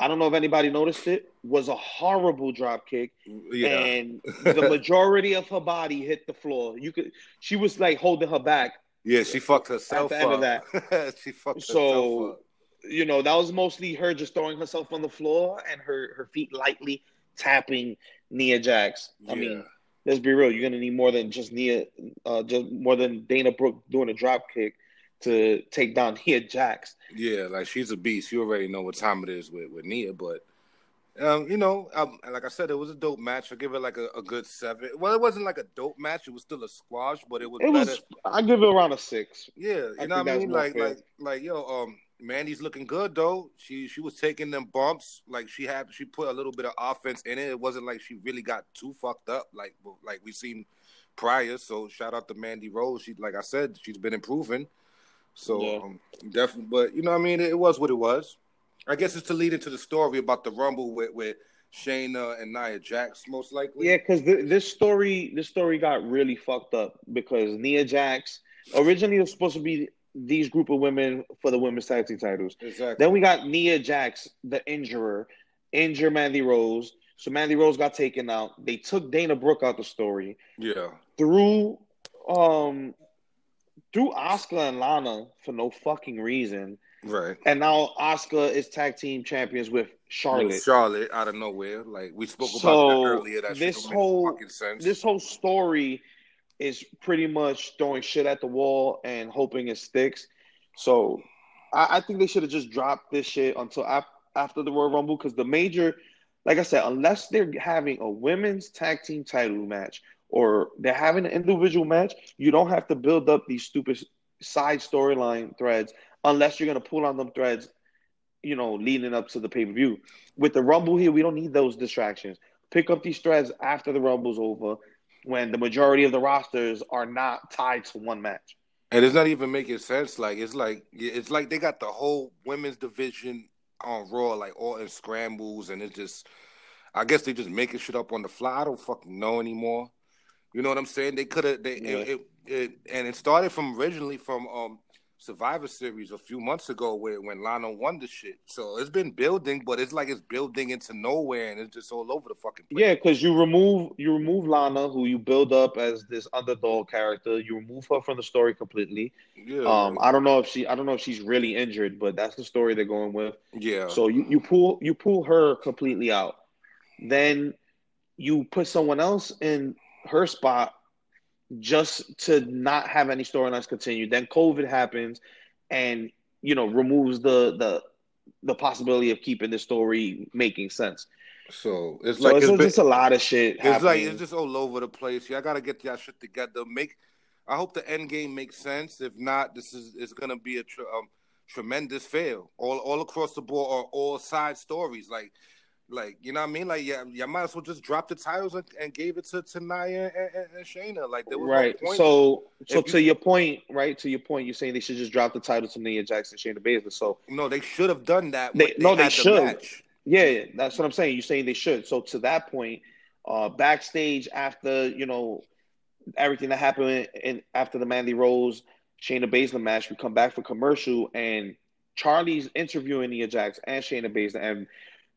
I don't know if anybody noticed it, was a horrible drop kick, yeah, and the majority of her body hit the floor. You could, she was like holding her back. yeah. She fucked herself At the end of up. she fucked So, herself up. You know, that was mostly her just throwing herself on the floor and her her feet lightly tapping Nia Jax. I Yeah. mean, let's be real. You're gonna need more than just Nia, uh, just more than Dana Brooke doing a drop kick to take down Nia Jax. Yeah, like she's a beast. You already know what time it is with, with Nia, but um, you know, um, like I said, it was a dope match. I give it like a, a good seven. Well, it wasn't like a dope match. It was still a squash, but it was It better. was. I give it around a six. Yeah, you I know what I mean? Like, fair. like, like, yo, um, Mandy's looking good though. She she was taking them bumps. Like she had, she put a little bit of offense in it. It wasn't like she really got too fucked up. Like, like we seen prior. So shout out to Mandy Rose. She, like I said, she's been improving. So Yeah. um, definitely, but you know, what I mean, it was what it was. I guess it's to lead into the story about the Rumble with with Shayna and Nia Jax, most likely. Yeah, because th- this story, this story got really fucked up because Nia Jax originally was supposed to be these group of women for the women's tag team titles. exactly. Then we got Nia Jax, the injurer, injure Mandy Rose. So Mandy Rose got taken out. They took Dana Brooke out the story yeah, through um through Asuka and Lana for no fucking reason. right. And now Asuka is tag team champions with Charlotte. Charlotte out of nowhere. Like we spoke about that earlier. That this whole- fucking sense. this whole story is pretty much throwing shit at the wall and hoping it sticks. So I, I think they should have just dropped this shit until ap- after the Royal Rumble because the major, like I said, unless they're having a women's tag team title match or they're having an individual match, you don't have to build up these stupid side storyline threads unless you're gonna pull on them threads, you know, leading up to the pay per view. With the Rumble here, we don't need those distractions. Pick up these threads after the Rumble's over, when the majority of the rosters are not tied to one match. and it's not even making sense. Like it's like it's like they got the whole women's division on Raw, like all in scrambles, and it's just. I guess they just making shit up on the fly. I don't fucking know anymore. You know what I'm saying? They could have. They Yeah. it, it, it and it started from originally from um Survivor Series a few months ago where when Lana won the shit. So it's been building, but it's like it's building into nowhere and it's just all over the fucking place. Yeah, because you remove you remove Lana, who you build up as this underdog character. You remove her from the story completely. Yeah. Um, I don't know if she I don't know if she's really injured, but that's the story they're going with. yeah. So you, you pull you pull her completely out. Then you put someone else in her spot just to not have any storylines continue. Then COVID happens and you know removes the the the possibility of keeping the story making sense. so it's like it's, it's, it's been- just a lot of shit. It's like it's just all over the place. Y'all gotta get that shit together. Make I hope the end game makes sense. If not, this is it's gonna be a tr- um, tremendous fail all all across the board or all side stories. Like like you know what I mean? Like yeah, you might as well just drop the titles and, and gave it to Nia and, and, and Shayna. Like there was no right. point. So so If you- to your point, right? To your point, you're saying they should just drop the title to Nia Jackson, Shayna Baszler. So no, they should have done that. They- when no, they should. match. Yeah, that's what I'm saying. You're saying they should. So to that point, uh, backstage after you know everything that happened in after the Mandy Rose Shayna Baszler match, we come back for commercial and Charlie's interviewing Nia Jax and Shayna Baszler, and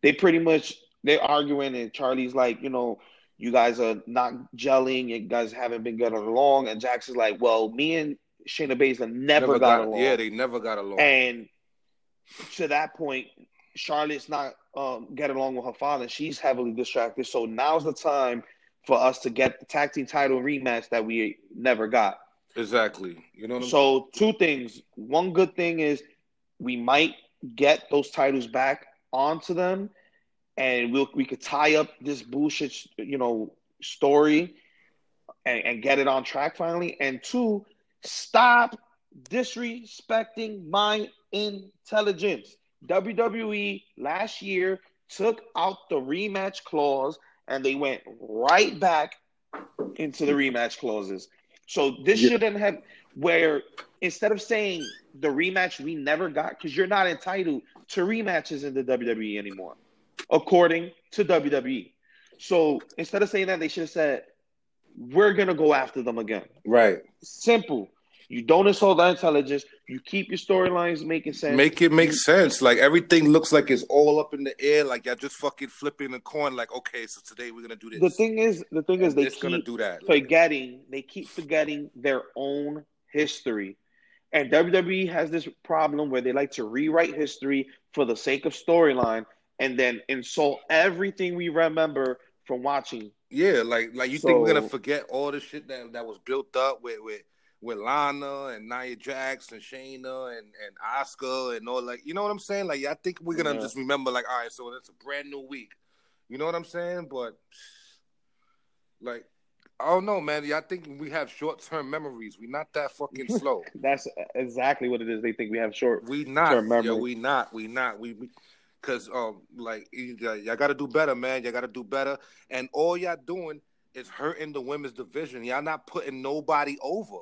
they pretty much they're arguing, and Charlie's like, you know, you guys are not gelling, you guys haven't been getting along, and Jax is like, well, me and Shayna Baszler never, got, along, Yeah, they never got along. and to that point, Charlotte's not um, getting along with her father. She's heavily distracted. So now's the time for us to get the tag team title rematch that we never got. exactly. You know what I'm So two things. One good thing is we might get those titles back onto them, and we'll we could tie up this bullshit, you know, story, and, and get it on track finally. And two, stop disrespecting my intelligence. WWE last year took out the rematch clause, and they went right back into the rematch clauses. So this Yeah. shouldn't have where instead of saying the rematch we never got, because you're not entitled to rematches in the WWE anymore, according to WWE. So instead of saying that, they should have said, We're gonna go after them again. Right. Simple. You don't insult their intelligence, you keep your storylines making sense. Make it make sense. Like everything looks like it's all up in the air. Like y'all just fucking flipping a coin. Like okay, so today we're gonna do this. the thing is the thing is they it's gonna keep do that. forgetting they keep forgetting their own history. And WWE has this problem where they like to rewrite history for the sake of storyline and then insult everything we remember from watching. Yeah, like like you think we're gonna forget all the shit that that was built up with with with Lana and Nia Jax and Shayna and and Asuka and all like you know what I'm saying? Like I think we're gonna Yeah. just remember like all right, so it's a brand new week. You know what I'm saying? But like I don't know, man. I think we have short term memories. We're not that fucking slow. That's exactly what it is. They think we have short. We not, memory. yo. We not. We not. We, we cause um like y'all got to do better, man. Y'all got to do better. And all y'all doing is hurting the women's division. Y'all not putting nobody over.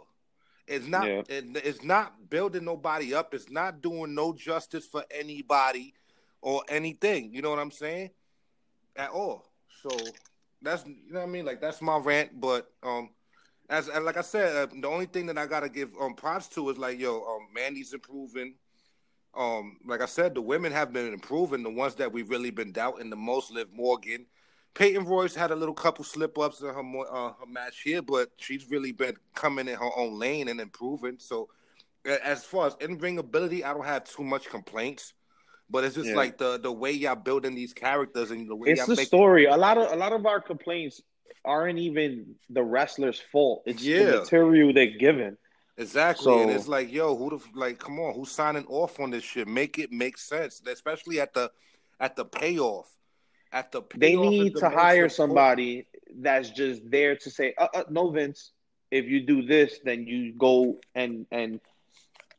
It's not. Yeah. It, it's not building nobody up. It's not doing no justice for anybody or anything. You know what I'm saying? At all. So that's you know what I mean. Like that's my rant. But um, as and like I said, uh, the only thing that I gotta give um props to is like yo, um, Mandy's improving. Um, like I said, the women have been improving. The ones that we've really been doubting the most, Liv Morgan. Peyton Royce had a little couple slip ups in her uh, her match here, but she's really been coming in her own lane and improving. So, as far as in ring ability, I don't have too much complaints. But it's just Yeah. like the the way y'all building these characters and the way It's y'all the make story. A lot of a lot of our complaints aren't even the wrestler's fault. It's Yeah. the material they're given. Exactly, and it's like, yo, who the like? Come on, who's signing off on this shit? Make it make sense, especially at the at the payoff. At the They need the to hire important. somebody that's just there to say, uh, uh, "No, Vince. If you do this, then you go and and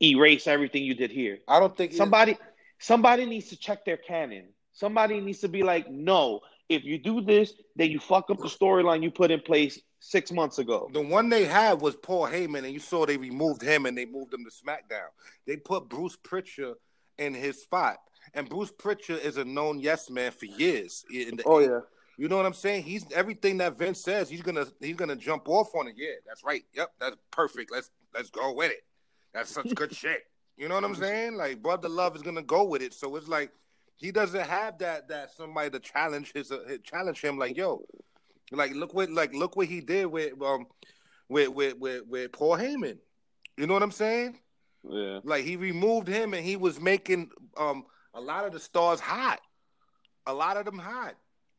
erase everything you did here." I don't think Somebody, somebody needs to check their canon. Somebody needs to be like, "No, if you do this, then you fuck up the storyline you put in place six months ago." the one they had was Paul Heyman, and you saw they removed him and they moved him to SmackDown. They put Bruce Pritchard in his spot, and Bruce Pritchard is a known yes man for years. In the Oh yeah, You know what I'm saying? He's everything that Vince says. He's gonna he's gonna jump off on it. Yeah, that's right. Yep, that's perfect. Let's let's go with it. That's such good shit. You know what I'm saying? Like brother love is gonna go with it. So it's like he doesn't have that that somebody to challenge his uh, challenge him. Like yo, like look what like look what he did with um with with with, with Paul Heyman. You know what I'm saying? Yeah. Like he removed him and he was making um a lot of the stars hot. A lot of them hot.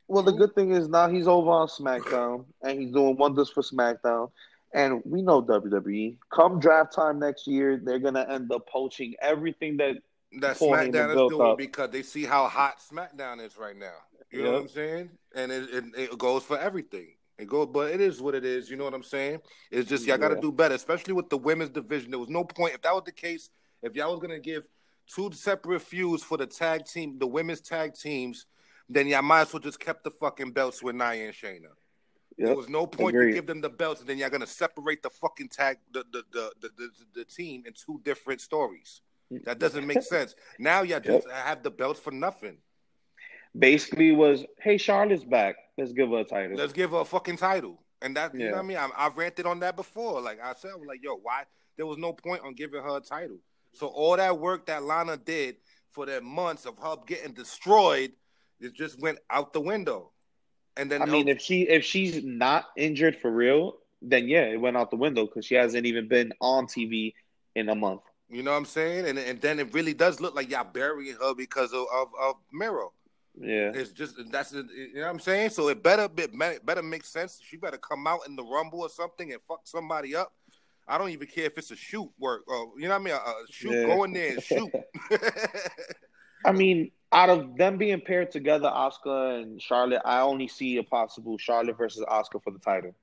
Well, the good thing is now he's over on SmackDown and he's doing wonders for SmackDown. And we know WWE. Come draft time next year, they're gonna end up poaching everything that That Paul SmackDown is doing up. because they see how hot SmackDown is right now. You know what I'm saying? And it, it, it goes for everything. It goes, but it is what it is. You know what I'm saying? It's just y'all got to Yeah. do better, especially with the women's division. There was no point if that was the case. If y'all was gonna give two separate feuds for the tag team, the women's tag teams, then y'all might as well just kept the fucking belts with Nia and Shayna. There was no point Agreed. to give them the belts, and then y'all gonna separate the fucking tag the the the the, the, the team in two different stories. Mm. That doesn't make sense. Now y'all just have the belts for nothing. basically was, hey, Charlotte's back. Let's give her a title. Let's give her a fucking title. And that you Yeah. know what I mean? I, I've ranted on that before. Like I said, I was like, yo, why there was no point on giving her a title. So all that work that Lana did for the months of her getting destroyed, it just went out the window. And then I mean, if she if she's not injured for real, then yeah, it went out the window because she hasn't even been on TV in a month. You know what I'm saying? And and then it really does look like y'all burying her because of of, of Miro. Yeah, It's just that's you know what I'm saying. So it better be better make sense. She better come out in the rumble or something and fuck somebody up. I don't even care if it's a shoot work or you know what I mean. A, a shoot, Yeah. go in there and shoot. I mean, out of them being paired together, Asuka and Charlotte, I only see a possible Charlotte versus Asuka for the title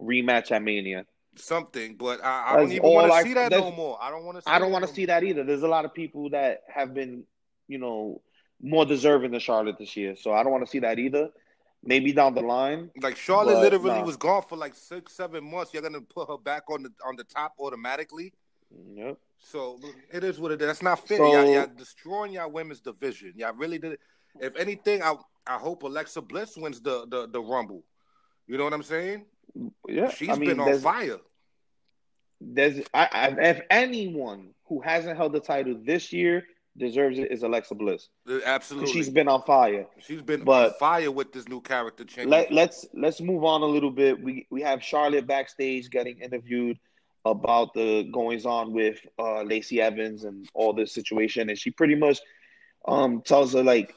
rematch at Mania. something, but I, I don't even want to see that no more. I don't want to. I don't want to see that either. There's a lot of people that have been, you know, more deserving than Charlotte this year, so I don't want to see that either. Maybe down the line, Like Charlotte literally nah. was gone for like six, seven months. You're gonna put her back on the on the top automatically. Yep. So it is what it is. That's not fair. So- y'all, y'all destroying y'all women's division. Y'all really did. If anything, I I hope Alexa Bliss wins the the, the Rumble. You know what I'm saying? Yeah, She's I mean, been on fire. There's, I, I, if anyone who hasn't held the title this year deserves it is Alexa Bliss. Uh, Absolutely. She's been on fire. she's been on but- fire with this new character change. Let, let's let's move on a little bit. We we have Charlotte backstage getting interviewed about the goings on with uh, Lacey Evans and all this situation, and she pretty much um, tells her like,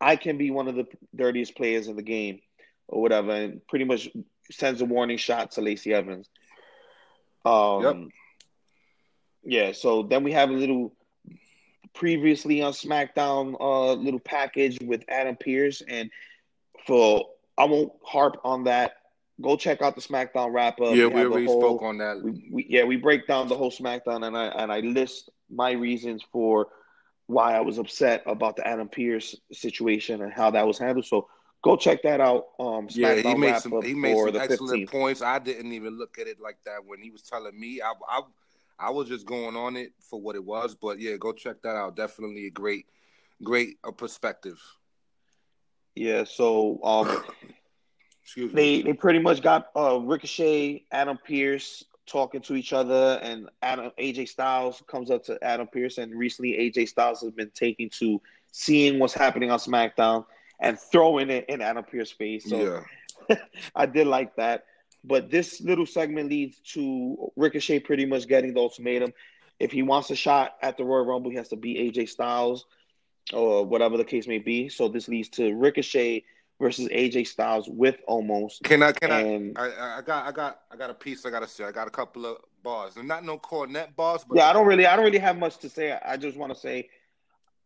"I can be one of the dirtiest players in the game, or whatever," and pretty much sends a warning shot to Lacey Evans. Um, Yep. Yeah. So then we have a little previously on SmackDown, uh, little package with Adam Pearce, and for I won't harp on that. Go check out the SmackDown wrap up. yeah, we a already whole- spoke on that. we, we yeah we break down the whole SmackDown and I and I list my reasons for why I was upset about the Adam Pearce situation and how that was handled. So go check that out. Um, Yeah, he made some he made some excellent 15th. points. I didn't even look at it like that when he was telling me. I I I was just going on it for what it was. But yeah, go check that out. Definitely a great great uh, perspective. Yeah, so um, Excuse me. they they pretty much got uh, Ricochet, Adam Pearce talking to each other, and Adam AJ Styles comes up to Adam Pearce, and recently AJ Styles has been taking to seeing what's happening on SmackDown and throwing it in Adam Pearce's face. So yeah. I did like that. But this little segment leads to Ricochet pretty much getting the ultimatum. If he wants a shot at the Royal Rumble, he has to beat AJ Styles or whatever the case may be. So this leads to Ricochet versus AJ Styles with almost. Can I can And I, I I got I got I got a piece I gotta say. I got a couple of bars. They're not no cornet bars, but yeah, I don't really, I don't really have much to say. I just want to say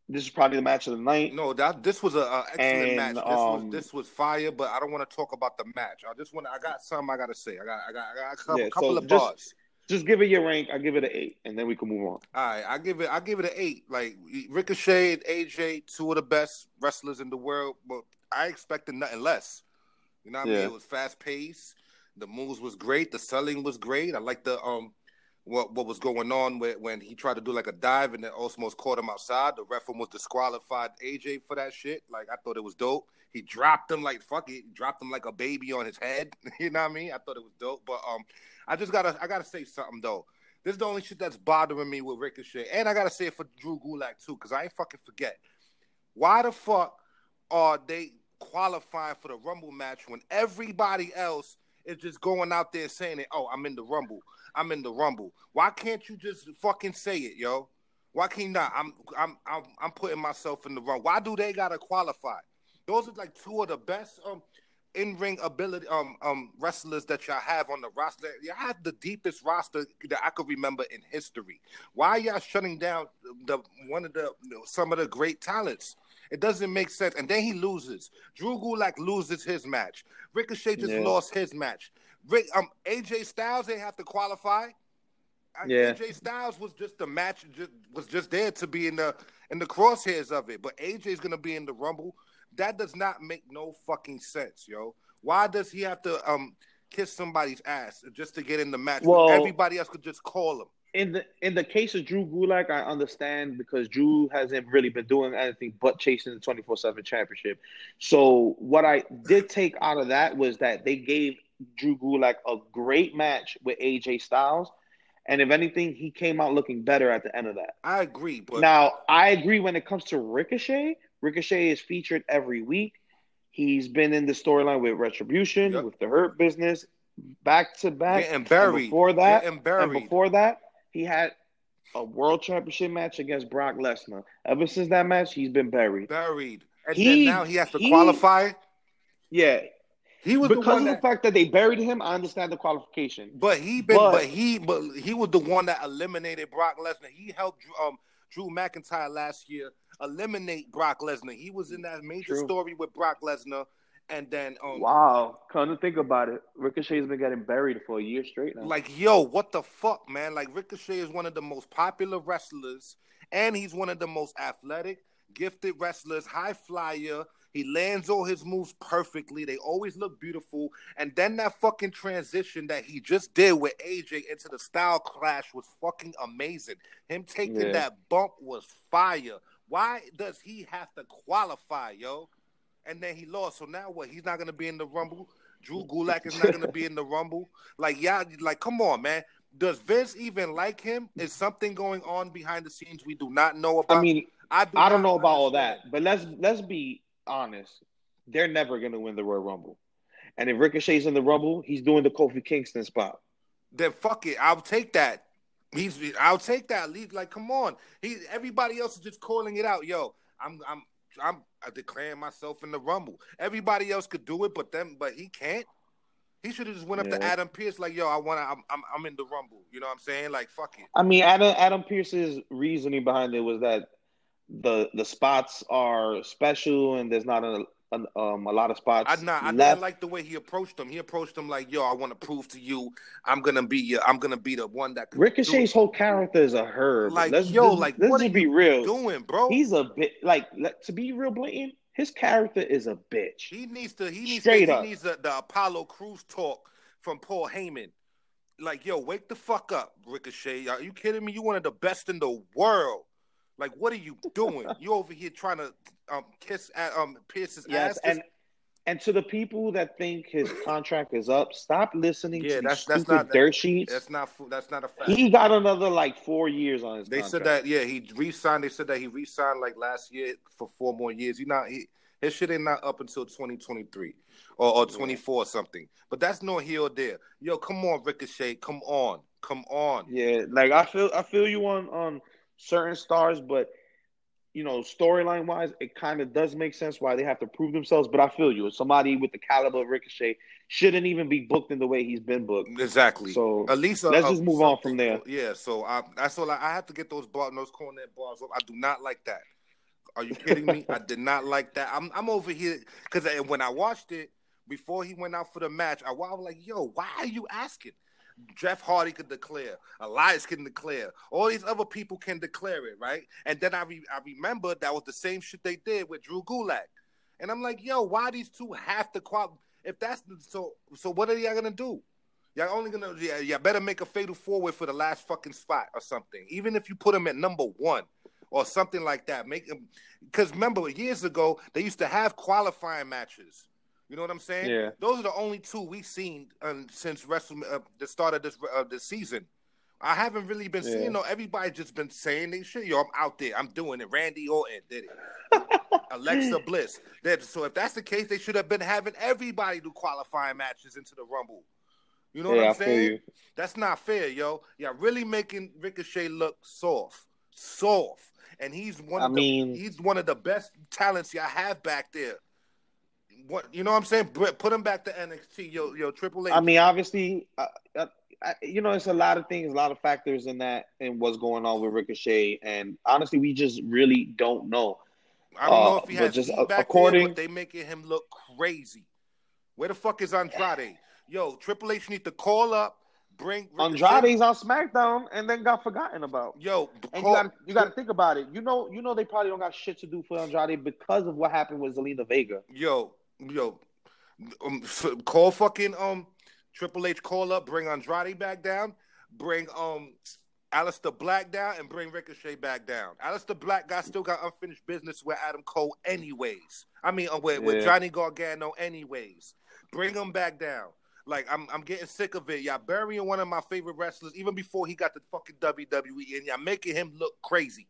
this is probably the match of the night. No, that this was a, a excellent And, match. This um, was this was fire, but I don't want to talk about the match. I just want to. I got something I gotta say. I got I got I got a couple, Yeah, couple so of just- bars. Just give it your rank. I give it an eight, and then we can move on. All right, I give it. I give it an eight. Like Ricochet and AJ, two of the best wrestlers in the world, but I expected nothing less. You know what I mean? It was fast paced. The moves was great. The selling was great. I like the um what what was going on with when he tried to do like a dive and then almost caught him outside. The ref almost disqualified AJ for that shit. Like I thought it was dope. He dropped him like fuck it. Dropped him like a baby on his head. you know what I mean? I thought it was dope. But um I just gotta I gotta say something though. This is the only shit that's bothering me with Ricochet. And I gotta say it for Drew Gulak too, because I ain't fucking forget. Why the fuck are they qualifying for the Rumble match when everybody else is just going out there saying it? Oh, I'm in the Rumble. I'm in the Rumble. Why can't you just fucking say it, yo? Why can't you not? I'm I'm I'm I'm putting myself in the Rumble. Why do they gotta qualify? Those are like two of the best um in ring ability um um wrestlers that y'all have on the roster. Y'all have the deepest roster that I could remember in history. Why y'all shutting down the one of the some of the great talents? It doesn't make sense. And then he loses. Drew Gulak loses his match. Ricochet just Yeah. lost his match. Rick, um, AJ Styles they have to qualify. Yeah. AJ Styles was just the match, just, was just there to be in the in the crosshairs of it. But AJ's gonna be in the Rumble. That does not make no fucking sense, yo. Why does he have to um kiss somebody's ass just to get in the match? Well- everybody else could just call him. In the in the case of Drew Gulak, I understand because Drew hasn't really been doing anything but chasing the twenty four seven championship. So what I did take out of that was that they gave Drew Gulak a great match with AJ Styles, and if anything, he came out looking better at the end of that. I agree, but now I agree when it comes to Ricochet. Ricochet is featured every week. He's been in the storyline with Retribution, Yep. with the Hurt Business, back to back. And before that, and before that, he had a world championship match against Brock Lesnar. Ever since that match, he's been buried. buried, and He- then now he has to he- qualify. Yeah, He was because one of the fact that they buried him, I understand the qualification. but he been, but- but, he, but he was the one that eliminated Brock Lesnar. He helped um Drew McIntyre last year eliminate Brock Lesnar. He was in that major True. story with Brock Lesnar, and then um Wow, come to think about it, Ricochet's been getting buried for a year straight now. Like, yo, what the fuck, man? Like, Ricochet is one of the most popular wrestlers, and he's one of the most athletic, gifted wrestlers, high flyer. He lands all his moves perfectly. They always look beautiful. And then that fucking transition that he just did with AJ into the Styles Clash was fucking amazing. Him taking Yeah. that bump was fire. Why does he have to qualify, yo? And then he lost. So now what? He's not gonna be in the Rumble. Drew Gulak is not gonna be in the Rumble. Like, yeah, like, come on, man. Does Vince even like him? Is something going on behind the scenes we do not know about? I mean, I, do I don't know about all that, but let's let's be honest. They're never gonna win the Royal Rumble. And if Ricochet's in the Rumble, he's doing the Kofi Kingston spot. Then fuck it. I'll take that. He's. I'll take that. Leave. Like, come on. He. Everybody else is just calling it out. Yo, I'm. I'm. I'm declaring myself in the Rumble. Everybody else could do it, but them. But he can't. He should have just went up to Adam Pearce like, yo, I want to. I'm, I'm. I'm in the Rumble. You know what I'm saying? Like, fuck it. I mean, Adam Adam Pearce's reasoning behind it was that the the spots are special and there's not a, a um a lot of spots I not. I didn't like the way he approached him. He approached him like, yo, I want to prove to you, I'm gonna be. I'm gonna be the one that. Ricochet's whole character is a herb. Like, let's, yo, let's- like, let's what are just be real. doing, bro? He's a bit like let, to be real blatant. His character is a bitch. He needs to. He needs. Straight to, up. He needs the, the Apollo Crews talk from Paul Heyman. Like, yo, wake the fuck up, Ricochet. Are you kidding me? You one of the best in the world. Like, what are you doing? you over here trying to um kiss at um Pearce's Yes, ass. and and to the people that think his contract is up, stop listening Yeah, to that's- that's stupid not- dirt sheets. that's not. That's not a fact. He got another like four years on his. They contract. said that yeah, he re-signed. They said that he re-signed like last year for four more years. He not he, his shit ain't not up until twenty twenty three or, or twenty four or something. But that's no here or there. Yo, come on, Ricochet, come on, come on. Yeah, like I feel I feel you on on certain stars, but you know, storyline wise, it kind of does make sense why they have to prove themselves. But I feel you. Somebody with the caliber of Ricochet shouldn't even be booked in the way he's been booked. Exactly. So, at least uh, let's uh, just move on from there. Yeah. So I, that's all. I, I have to get those bar, those cornet bars. Up. I do not like that. Are you kidding me? I did not like that. I'm I'm over here because when I watched it before he went out for the match, I, I was like, yo, why are you asking? Jeff Hardy could declare, Elias can declare, all these other people can declare it, right? And then I re- I remember that was the same shit they did with Drew Gulak, and I'm like, yo, why these two have to qual? If that's so, so what are y'all gonna do? Y'all only gonna yeah, y'all better make a fatal four-way for the last fucking spot or something. Even if you put them at number one or something like that, make him because remember years ago they used to have qualifying matches. You know what I'm saying? Yeah. Those are the only two we've seen um, since Wrestle uh, the start of this uh, this season. I haven't really been Yeah. seeing no. Everybody just been saying they shit. Yo, I'm out there. I'm doing it. Randy Orton did it. Alexa Bliss. That so if that's the case, they should have been having everybody do qualifying matches into the Rumble. You know what I'm I saying? That's not fair, yo. Yeah, really making Ricochet look soft, soft, and he's one. I Of mean- the, he's one of the best talents y'all have back there. What you know? what I'm saying, put him back to NXT, yo, yo, Triple H. I mean, obviously, uh, uh, you know, it's a lot of things, a lot of factors in that, and what's going on with Ricochet. And honestly, we just really don't know. I don't know uh, if he has just heat a- back according- there, but they making him look crazy. Where the fuck is Andrade? Yo, Triple H need to call up, bring Ricochet- Andrade's on SmackDown and then got forgotten about. Yo, And call- you got you got to think about it. You know, you know they probably don't got shit to do for Andrade because of what happened with Zelina Vega. yo, yo, um, f- call fucking um Triple H call up, bring Andrade back down, bring um Aleister Black down, and bring Ricochet back down. Aleister Black got still got unfinished business with Adam Cole, anyways. I mean, uh, with, with Johnny Gargano, anyways. Bring him back down. Like I'm, I'm getting sick of it. Y'all burying one of my favorite wrestlers even before he got the fucking WWE, and y'all making him look crazy.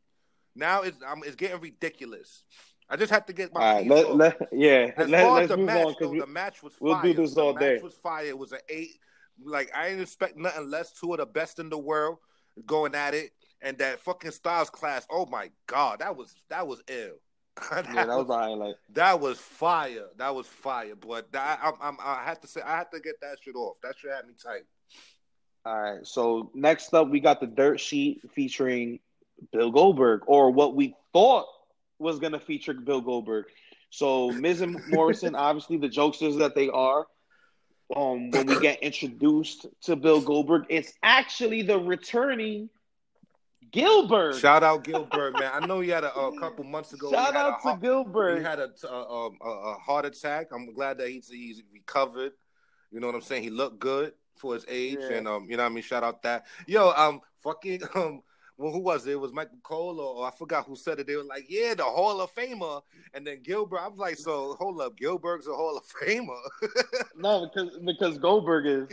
Now it's, um, it's getting ridiculous. I just had to get my All right, let, let yeah, As let, far as let's the move match, on though, because the match was we'll fire. do this the all match day. was fire. It was an eight. Like I didn't expect nothing less. Two of the best in the world going at it, and that fucking Styles Clash. Oh my god, that was that was ill. that, yeah, that was the highlight. that was fire. That was fire. But that, I, I'm, I have to say, I have to get that shit off. That shit had me tight. All right, so next up we got the dirt sheet featuring Bill Goldberg, or what we thought was gonna feature Bill Goldberg. So Miz and Morrison, obviously the jokesters that they are. Um, when we get introduced to Bill Goldberg, it's actually the returning Gillberg. Shout out Gillberg, man. I know you had a, a couple months ago. Shout out to heart- Gillberg. He had a, a, um, a, a heart attack. I'm glad that he's he's recovered. You know what I'm saying? He looked good for his age, Yeah. and um, you know what I mean. Shout out that yo, um, fucking um, well, who was it? It was Michael Cole, or, or I forgot who said it. They were like, yeah, the Hall of Famer, and then Gillberg. I'm like, so hold up, Gillberg's a Hall of Famer. No, because because Goldberg is.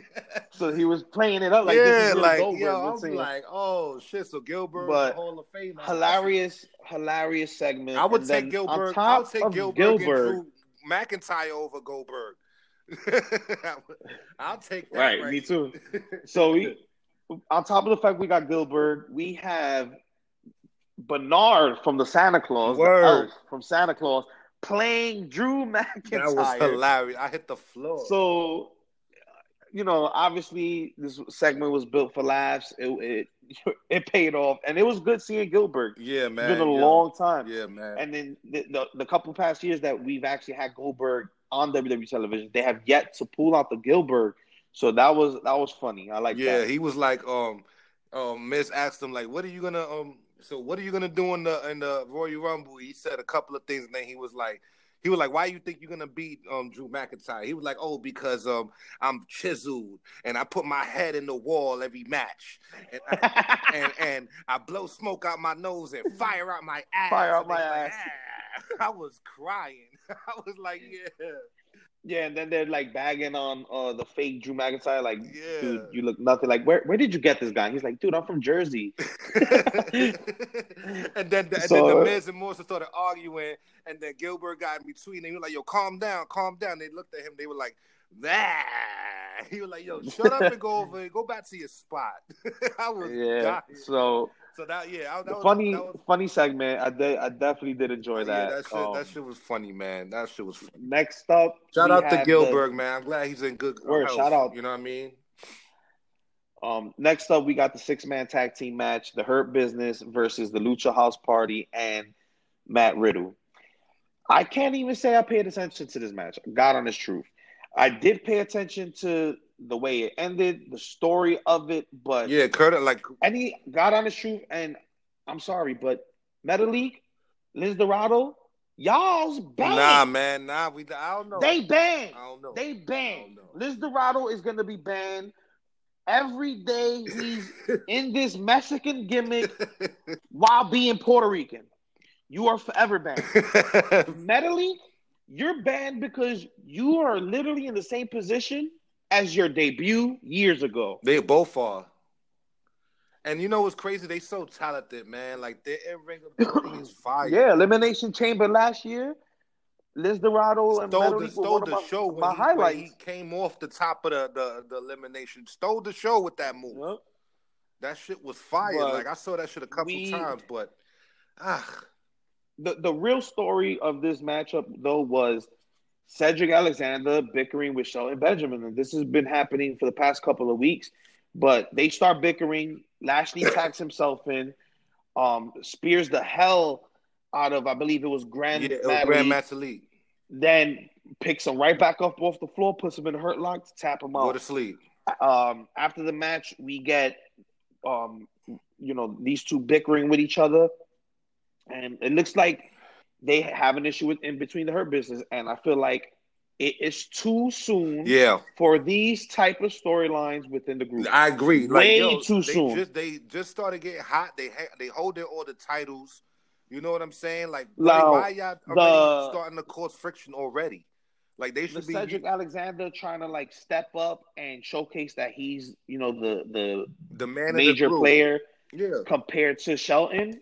So he was playing it up like this yeah, is like Goldberg. yo, I'm saying. like, oh shit, so Gillberg, But the Hall of Famer, hilarious, hilarious segment. I would And take then on Gillberg. I top would take of Gillberg, Gillberg- and Drew McIntyre over Goldberg. I'll take that. Right, me too. So we, on top of the fact we got Gillberg, we have Bernard from the Santa Clause, the from Santa Clause, playing Drew McIntyre. that was hilarious. I hit the floor. So, you know, obviously this segment was built for laughs. It it, it paid off, and it was good seeing Gillberg. yeah, man. It's been a yo. long time. Yeah, man. And then the, the, the couple past years that we've actually had Goldberg on WWE television, they have yet to pull out the Gillberg. So that was that was funny. I like yeah, that. he was like, um, um, Miz asked him like, "What are you gonna um? So what are you gonna do in the in the Royal Rumble?" He said a couple of things, and then he was like. He was like, "Why you think you're gonna beat um Drew McIntyre?" He was like, "Oh, because um I'm chiseled and I put my head in the wall every match, and I, and and I blow smoke out my nose and fire out my ass. Fire out my was like, ass. "Ah." I was crying. I was like, yeah, yeah, and then they're like bagging on uh, the fake Drew McIntyre, like, Yeah. dude, you look nothing. Like, where where did you get this guy? He's like, dude, I'm from Jersey. and then the, and then the Miz and Morrison started arguing, and then Gillberg got in between. And he was like, "Yo, calm down, calm down." They looked at him. They were like, "Nah." He was like, "Yo, shut up and go over, go back to your spot." I was Yeah. dying. So So that yeah, I, that the was, funny That was, funny segment. I did, I definitely did enjoy yeah, that. that shit, Um, that shit was funny, man. That shit was. Next up, Shout out to have Gillberg, man. I'm glad he's in good Word, health. shout out. You know what I mean? Um, next up, we got the six man tag team match: the Hurt Business versus the Lucha House Party and Matt Riddle. I can't even say I paid attention to this match. God honest truth, I did pay attention to the way it ended, the story of it, but Yeah, Kurt. Like, any on the truth, and I'm sorry, but Metal League, Lince Dorado, y'all's banned. nah, man, nah. We, I don't know. They banned. I don't know. They banned. Lince Dorado is to be banned every day he's in this Mexican gimmick while being Puerto Rican. You are forever banned. Metalik, you're banned because you are literally in the same position as your debut years ago. they both are. And you know what's crazy? They so talented, man. Like their in ring is fire. Yeah, Elimination Chamber last year. Lince Dorado and stole the, stole the my, show my he, highlights. he came off the top of the, the, the elimination. Stole the show with that move. Yep. That shit was fire. But like I saw that shit a couple we- times, but ah, the the real story of this matchup though was Cedric Alexander bickering with Shelton Benjamin, and this has been happening for the past couple of weeks. But they start bickering. Lashley tags himself in, um, spears the hell out of I believe it was Grand yeah, it was Grand League. then picks him right back up off the floor, puts him in a hurt lock to tap him out. Go to sleep. um, after the match, we get, um, you know, these two bickering with each other, and it looks like they have an issue with in between the hurt business, and I feel like it is too soon Yeah, for these type of storylines within the group. I agree. Way like, yo, too they soon. Just, they just started getting hot. They ha- they hold their all the titles. You know what I'm saying? Like, Now, why y'all the- starting to cause friction already? Like they The should be. Cedric Alexander trying to like step up and showcase that he's, you know, the the the man major the player Yeah, compared to Shelton,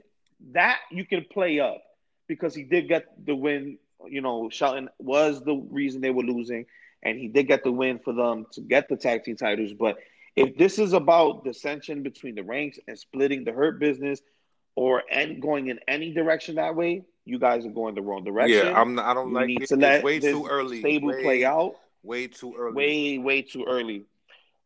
that you can play up because he did get the win. You know, Shelton was the reason they were losing, and he did get the win for them to get the tag team titles. But if this is about dissension between the ranks and splitting the hurt business, or and going in any direction that way, you guys are going the wrong direction. yeah. I'm. Not, I don't you like need it. to let it's way too early. stable way, play out Way too early. way way too early.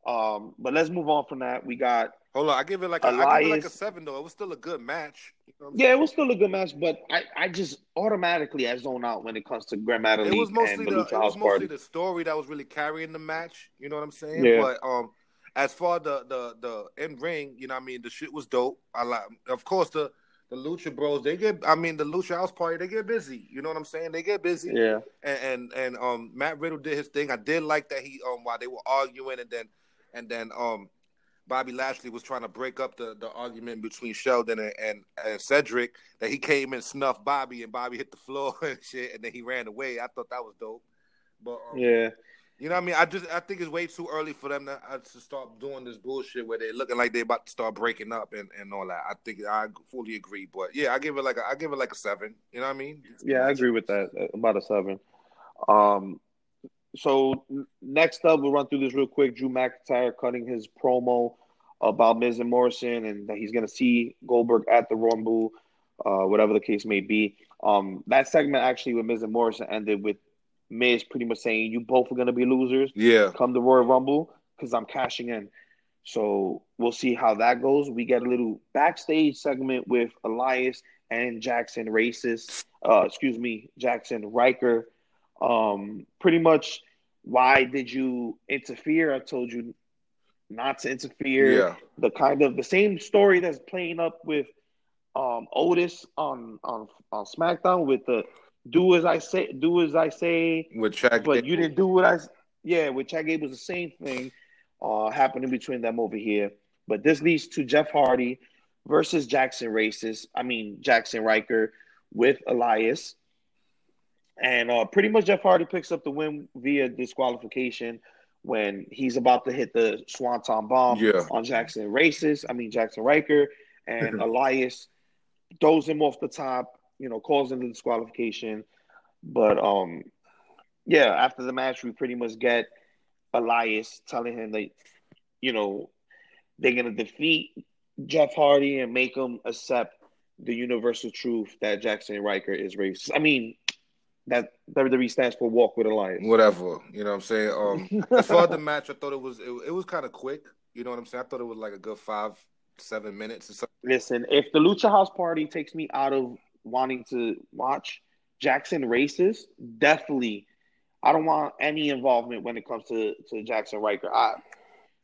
Um, but let's move on from that. We got Hold on. I give it like a, I give it like a seven though. It was still a good match. You know Yeah, it was still a good match, but I, I just automatically I zone out when it comes to Gran Metalik it was mostly the the it was mostly the story that was really carrying the match. You know what I'm saying? Yeah. But um, as far the the the in ring, you know, what I mean, the shit was dope. I like, of course, the the Lucha Bros. They get, I mean, the Lucha House Party. They get busy. You know what I'm saying? They get busy. Yeah, And and, and um, Matt Riddle did his thing. I did like that he um while they were arguing and then and then um. Bobby Lashley was trying to break up the, the argument between Shelton and, and, and Cedric. That he came and snuffed Bobby, and Bobby hit the floor and shit, and then he ran away. I thought that was dope. But um, yeah, you know what I mean? I just I think it's way too early for them to, uh, to start doing this bullshit where they're looking like they're about to start breaking up and, and all that. I think I fully agree. But yeah, I give it like a, I give it like a seven. You know what I mean? yeah. I agree with that. About a seven. Um, so next up, we'll run through this real quick. Drew McIntyre cutting his promo about Miz and Morrison, and that he's going to see Goldberg at the Rumble, uh, whatever the case may be. Um, that segment actually with Miz and Morrison ended with Miz pretty much saying, "You both are going to be losers." Yeah. come to Royal Rumble because I'm cashing in. So we'll see how that goes. We get a little backstage segment with Elias and Jackson Racist. Uh, excuse me, Jaxson Ryker. Um, pretty much, why did you interfere? I told you not to interfere. Yeah. The kind of the same story that's playing up with um, Otis on on on SmackDown with the do as I say, do as I say, With Chad but you didn't do what I. Yeah, with Chad Gable was the same thing uh, happening between them over here. But this leads to Jeff Hardy versus Jackson Racist. I mean Jaxson Ryker with Elias, and uh, pretty much Jeff Hardy picks up the win via disqualification when he's about to hit the Swanton bomb Yeah. on Jackson Racist. I mean Jaxson Ryker and Elias throws him off the top. You know, calls him the disqualification. But um, yeah, after the match, we pretty much get Elias telling him that, you know, they're gonna defeat Jeff Hardy and make him accept the universal truth that Jaxson Ryker is racist. I mean, that WWE stands for Walk with Elias. whatever. You know what I'm saying? Um, as far as the match, I thought it was it, it was kind of quick. You know what I'm saying? I thought it was like a good five, seven minutes or something. Listen, if the Lucha House Party takes me out of wanting to watch Jackson races, definitely, I don't want any involvement when it comes to to Jaxson Ryker. I,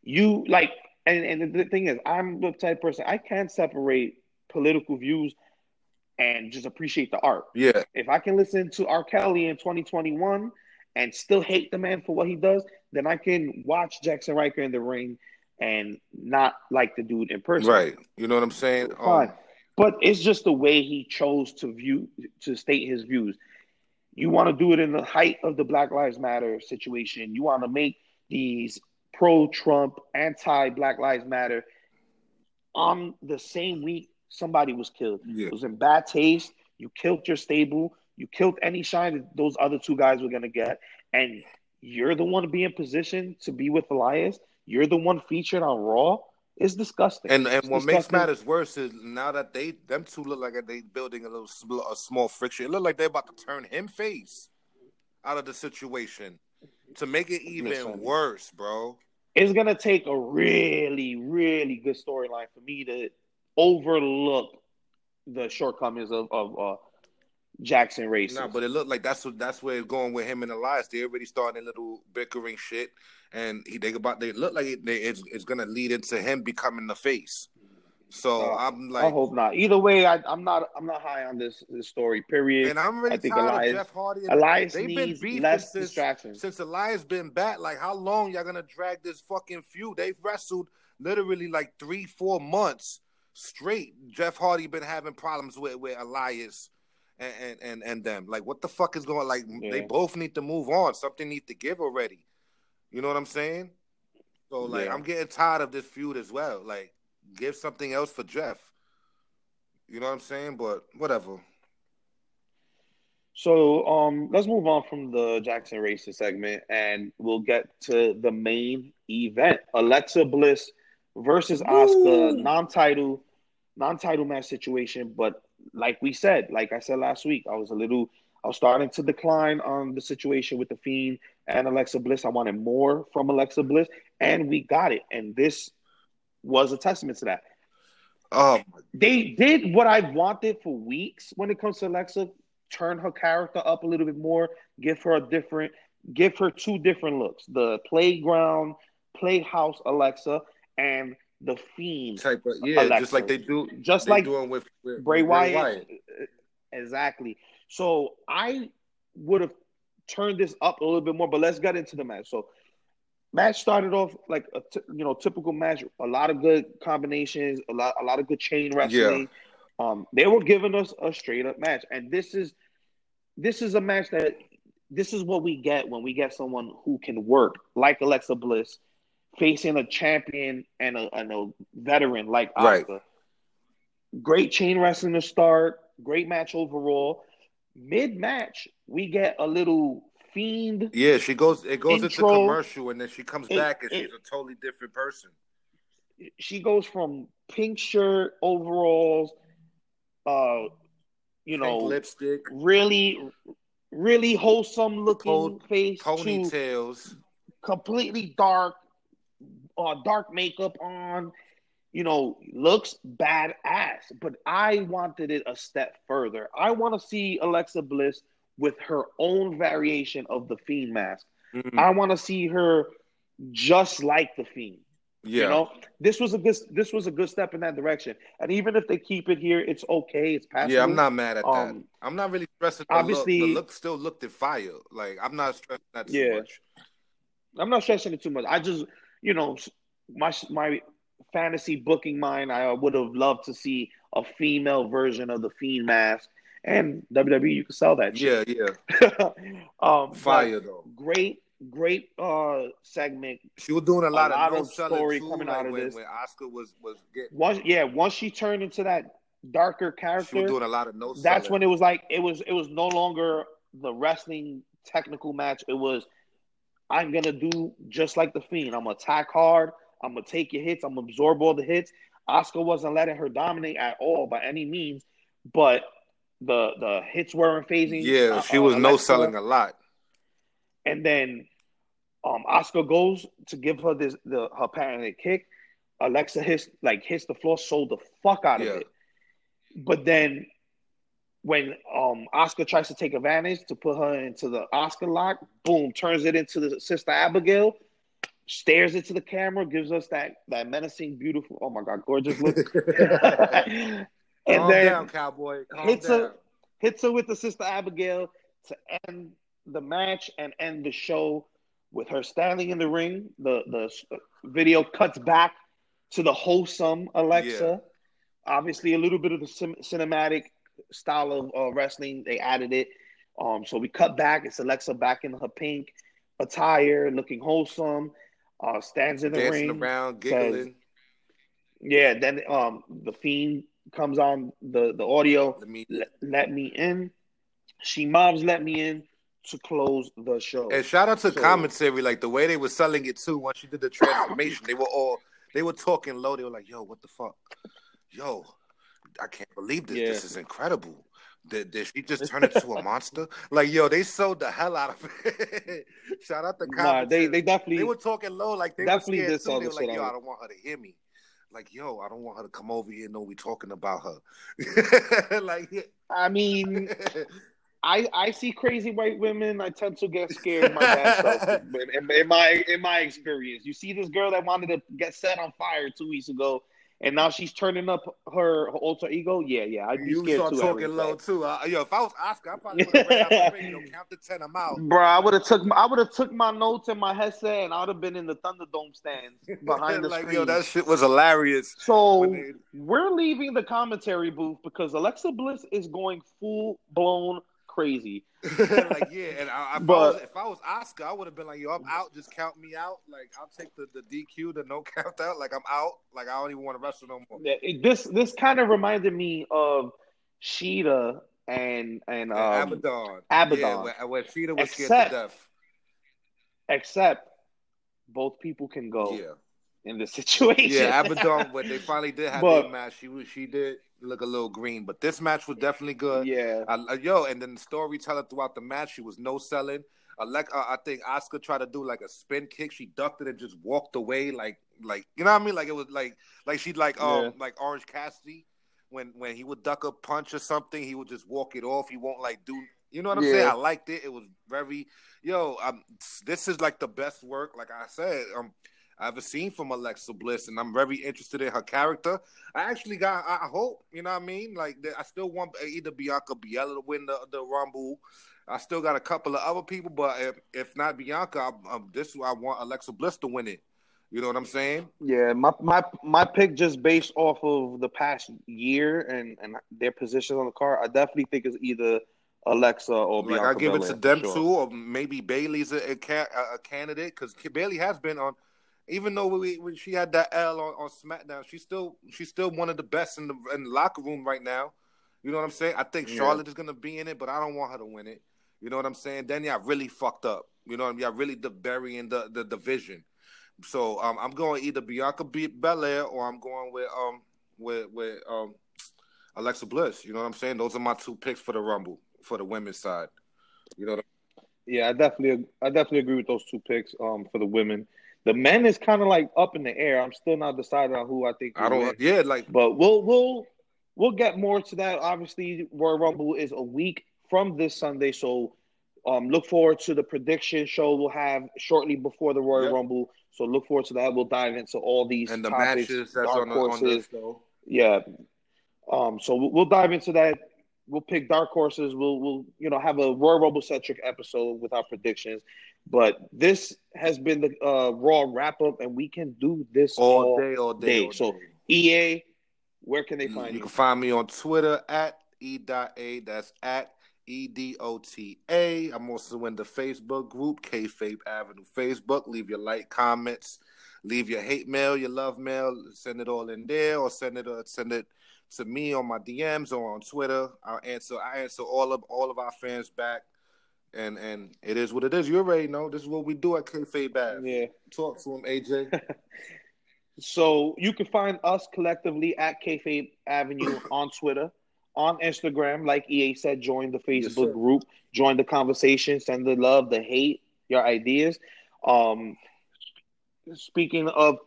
you like, and and the thing is, I'm the type of person I can't separate political views and just appreciate the art. Yeah, If I can listen to R. Kelly in 2021 and still hate the man for what he does, then I can watch Jaxson Ryker in the ring and not like the dude in person. right. You know what I'm saying? Um, Fine. But it's just the way he chose to view to state his views. You want to do it in the height of the Black Lives Matter situation. You want to make these pro-Trump, anti-Black Lives Matter on the same week somebody was killed. Yeah. It was in bad taste. You killed your stable. You killed any shine that those other two guys were gonna get, and you're the one to be in position to be with Elias. You're the one featured on Raw. It's disgusting. And and It's what makes matters worse is now that they them two look like they building a little sm- a small friction. It looked like they're about to turn him face out of the situation to make it even Listen. worse, bro. it's gonna take a really, really good storyline for me to overlook the shortcomings of, of uh, Jackson races. No, but it looked like that's what that's where it's going with him and Elias. They already starting a little bickering shit, and he they about they look like it, they, it's it's gonna lead into him becoming the face. So Uh, I'm like, I hope not. Either way, I, I'm not. I'm not high on this, this story. Period. and I'm really I think tired Elias- of Jeff Hardy. And Elias they've been needs beefing less since distractions. since Elias been back. Like, how long y'all gonna drag this fucking feud? They've wrestled literally like three, four months straight. Jeff Hardy been having problems with with Elias. And, and and and them. Like what the fuck is going like they both need to move on. Something needs to give already. You know what i'm saying? So like Yeah. i'm getting tired of this feud as well. Like give something else for jeff. You know what i'm saying? But whatever. So um, let's move on from the Jackson Races segment, and we'll get to the main event: Alexa Bliss versus Asuka, non-title, non-title match situation. But like we said, like I said last week, I was a little, I was starting to decline on the situation with the Fiend and Alexa Bliss. I wanted more from Alexa Bliss, and we got it. And this was a testament to that oh they did what I wanted for weeks when it comes to Alexa. Turn her character up a little bit more, give her a different, give her two different looks: the playground, playhouse Alexa, and the fiend. type of yeah Alexa. just like they do Just they like doing with, with Bray with Wyatt. Exactly. So I would have turned this up a little bit more, but let's get into the match. So match started off like a t- you know typical match, a lot of good combinations, a lot a lot of good chain wrestling. Um, they were giving us a straight up match, and this is this is a match that this is what we get when we get someone who can work like Alexa Bliss facing a champion and a, and a veteran like Right. Great chain wrestling to start, great match overall. Mid match, we get a little fiend. yeah she goes it goes into commercial and then she comes It- back and it- she's a totally different person She goes from pink shirt, overalls, uh, you Pink know, lipstick really, really wholesome looking Pon- face to ponytails completely dark, uh, dark makeup on. You know, looks badass. But I wanted it a step further. I want to see Alexa Bliss with her own variation of the Fiend mask. Mhm. I want to see her just like the Fiend. yeah You know, this was a good this was a good step in that direction. And even if they keep it here, it's okay. It's passable. Yeah, I'm not mad at that. Um, I'm not really stressing. Obviously- look. the look still looked at fire. Like I'm not stressing that too Yeah. much. I'm not stressing it too much. I just, you know, my my fantasy booking mind, I would have loved to see a female version of the Fiend mask. And WWE, you can sell that shit. Yeah, yeah, um, fire though. Great, great uh segment. She was doing a lot, lot of no of story too, coming like out of when, this. when Asuka was was getting. Once, yeah, once she turned into that darker character, She was doing a lot of no. that's selling. when it was like it was it was no longer the wrestling technical match. It was I'm gonna do just like the fiend. I'm gonna attack hard. I'm gonna take your hits. I'm gonna absorb all the hits. Asuka wasn't letting her dominate at all by any means, but the the hits weren't phasing. Yeah, uh, she uh, was no selling a lot. And then um Asuka goes to give her this the her patented kick. Alexa hits like hits the floor, sold the fuck out of Yeah. it. But then when um Asuka tries to take advantage to put her into the Asuka lock, boom, turns it into the sister Abigail, stares into the camera, gives us that that menacing, beautiful, oh my god, gorgeous look. and Calm then down, cowboy. Calm hits down. her hits her with the sister Abigail to end the match and end the show with her standing in the ring. The the video cuts back to the wholesome Alexa. Obviously, a little bit of the cin- cinematic style of uh, wrestling. They added it. Um, so we cut back. It's Alexa back in her pink attire, looking wholesome. Uh, stands in the dancing ring. around, giggling. Yeah, then um the fiend comes on the the audio. Let me Let, let me in. She mobs let me in to close the show. And shout out to So- commentary, like the way they were selling it too. Once she did the transformation, they were all they were talking low. They were like, "Yo, what the fuck? Yo, I can't believe this. Yeah. This is incredible. Did, did she just turn into a monster? Like, yo, they sold the hell out of it. shout out to Nah, they they definitely They were talking low, like they Definitely were scared did too. They the were like, shit "Yo, I don't want her to hear me." Like, yo, I don't want her to come over here and know we talking about her. like, I mean, I I see crazy white women. I tend to get scared. My bad self. But in, in my in my experience, you see this girl that wanted to get set on fire two weeks ago, and now she's turning up her, her alter ego. Yeah, yeah, I'd be you scared start too. talking low too. Uh, yo, if I was Asuka, I probably would have ran out the ring. Yo, count to ten. I'm out. Bro, I would have took I would have took my notes and my headset, and I would have been in the Thunderdome stands behind the like, screen. yo, that shit was hilarious. So they- we're leaving the commentary booth because Alexa Bliss is going full blown crazy. like, yeah, and I, if, I But- was, if I was Asuka, I would have been like, yo, I'm out. Just count me out. Like, I'll take the, the DQ, the no count out. Like, I'm out. Like, I don't even want to wrestle no more. Yeah, it- this this kind of reminded me of Shida and and um, And Abadon. Abadon. Yeah, where, where Shida was scared Except- to death. except both people can go Yeah. In this situation. Yeah, Abadon, when they finally did have But- their match, she was, she did look a little green. But this match was definitely good. yeah. I, yo, and then the storyteller throughout the match, she was no selling. I like, uh, I think Asuka tried to do like a spin kick. She ducked it and just walked away, like, like you know what I mean? Like it was like, like she like um Yeah. like Orange Cassidy when when he would duck a punch or something, he would just walk it off. He won't like do, you know what I'm saying? I liked it. It was very, yo, um, this is like the best work, like I said, um. I ever seen from Alexa Bliss, and I'm very interested in her character. I actually got, I I hope, you know what I mean? Like, I still want either Bianca Belair to win the, the Rumble. I still got a couple of other people, but if, if not Bianca, I, um, this I want Alexa Bliss to win it. You know what I'm saying? Yeah, my, my my pick just based off of the past year and, and their positions on the card, I definitely think it's either Alexa or Like Bianca I give it to them sure. two, or maybe Bayley's a, a, a candidate because Bailey has been on. Even though we, when she had that L on, on SmackDown, she's still she's still one of the best in the in the locker room right now. You know what I'm saying? I think Yeah. Charlotte is gonna be in it, but I don't want her to win it. You know what I'm saying? Then y'all really fucked up. You know what I mean? Y'all really de- burying the, the division. So um, I'm going either Bianca B- Belair or I'm going with um with with um Alexa Bliss. You know what I'm saying? Those are my two picks for the Rumble for the women's side. You know what Yeah, I definitely I definitely agree with those two picks um for the women. The men is kind of like up in the air. I'm still not decided on who I think. I don't. win. Yeah, like But we'll we'll we'll get more to that. Obviously, Royal Rumble is a week from this Sunday, so um, look forward to the prediction show we'll have shortly before the Royal Yep. Rumble. So look forward to that. We'll dive into all these and the topics, matches that's dark on the, on the horses. show. Yeah. Um. So we'll, we'll dive into that. We'll pick dark horses. We'll we'll you know have a Royal Rumble centric episode with our predictions. But this has been the uh, Raw wrap up, and we can do this all day, all day. day. all So day. EA, where can they find you you? can find me on Twitter at e.a. That's at e d o t a. I'm also in the Facebook group Kayfabe Avenue Facebook. Leave your like, comments, leave your hate mail, your love mail. Send it all in there, or send it uh, send it to me on my DMs or on Twitter. I'll answer. I answer all of all of our fans back. And and it is what it is. You already know. This is what we do at Kayfabe Ave. Yeah. Talk to him, AJ. So you can find us collectively at Kayfabe Avenue on Twitter, on Instagram. Like EA said, join the Facebook sir. group, join the conversation, send the love, the hate, your ideas. Um, speaking of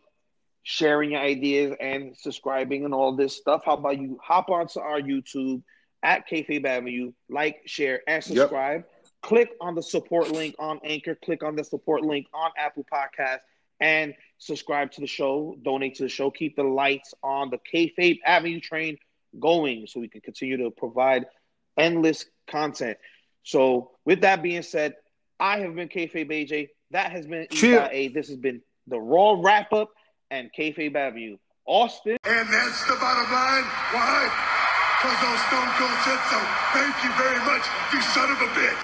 sharing your ideas and subscribing and all this stuff, how about you hop onto our YouTube at Kayfabe Avenue, like, share, and Yep. Subscribe. Click on the support link on Anchor. Click on the support link on Apple Podcasts and subscribe to the show, donate to the show, keep the lights on the Kayfabe Avenue train going so we can continue to provide endless content. So, with that being said, I have been Kayfabe AJ. That has been Cheer. E.A. This has been the Raw Wrap Up and Kayfabe Avenue. Austin. And that's the bottom line. Why? Because those Stone Cold said so. Thank you very much, you son of a bitch.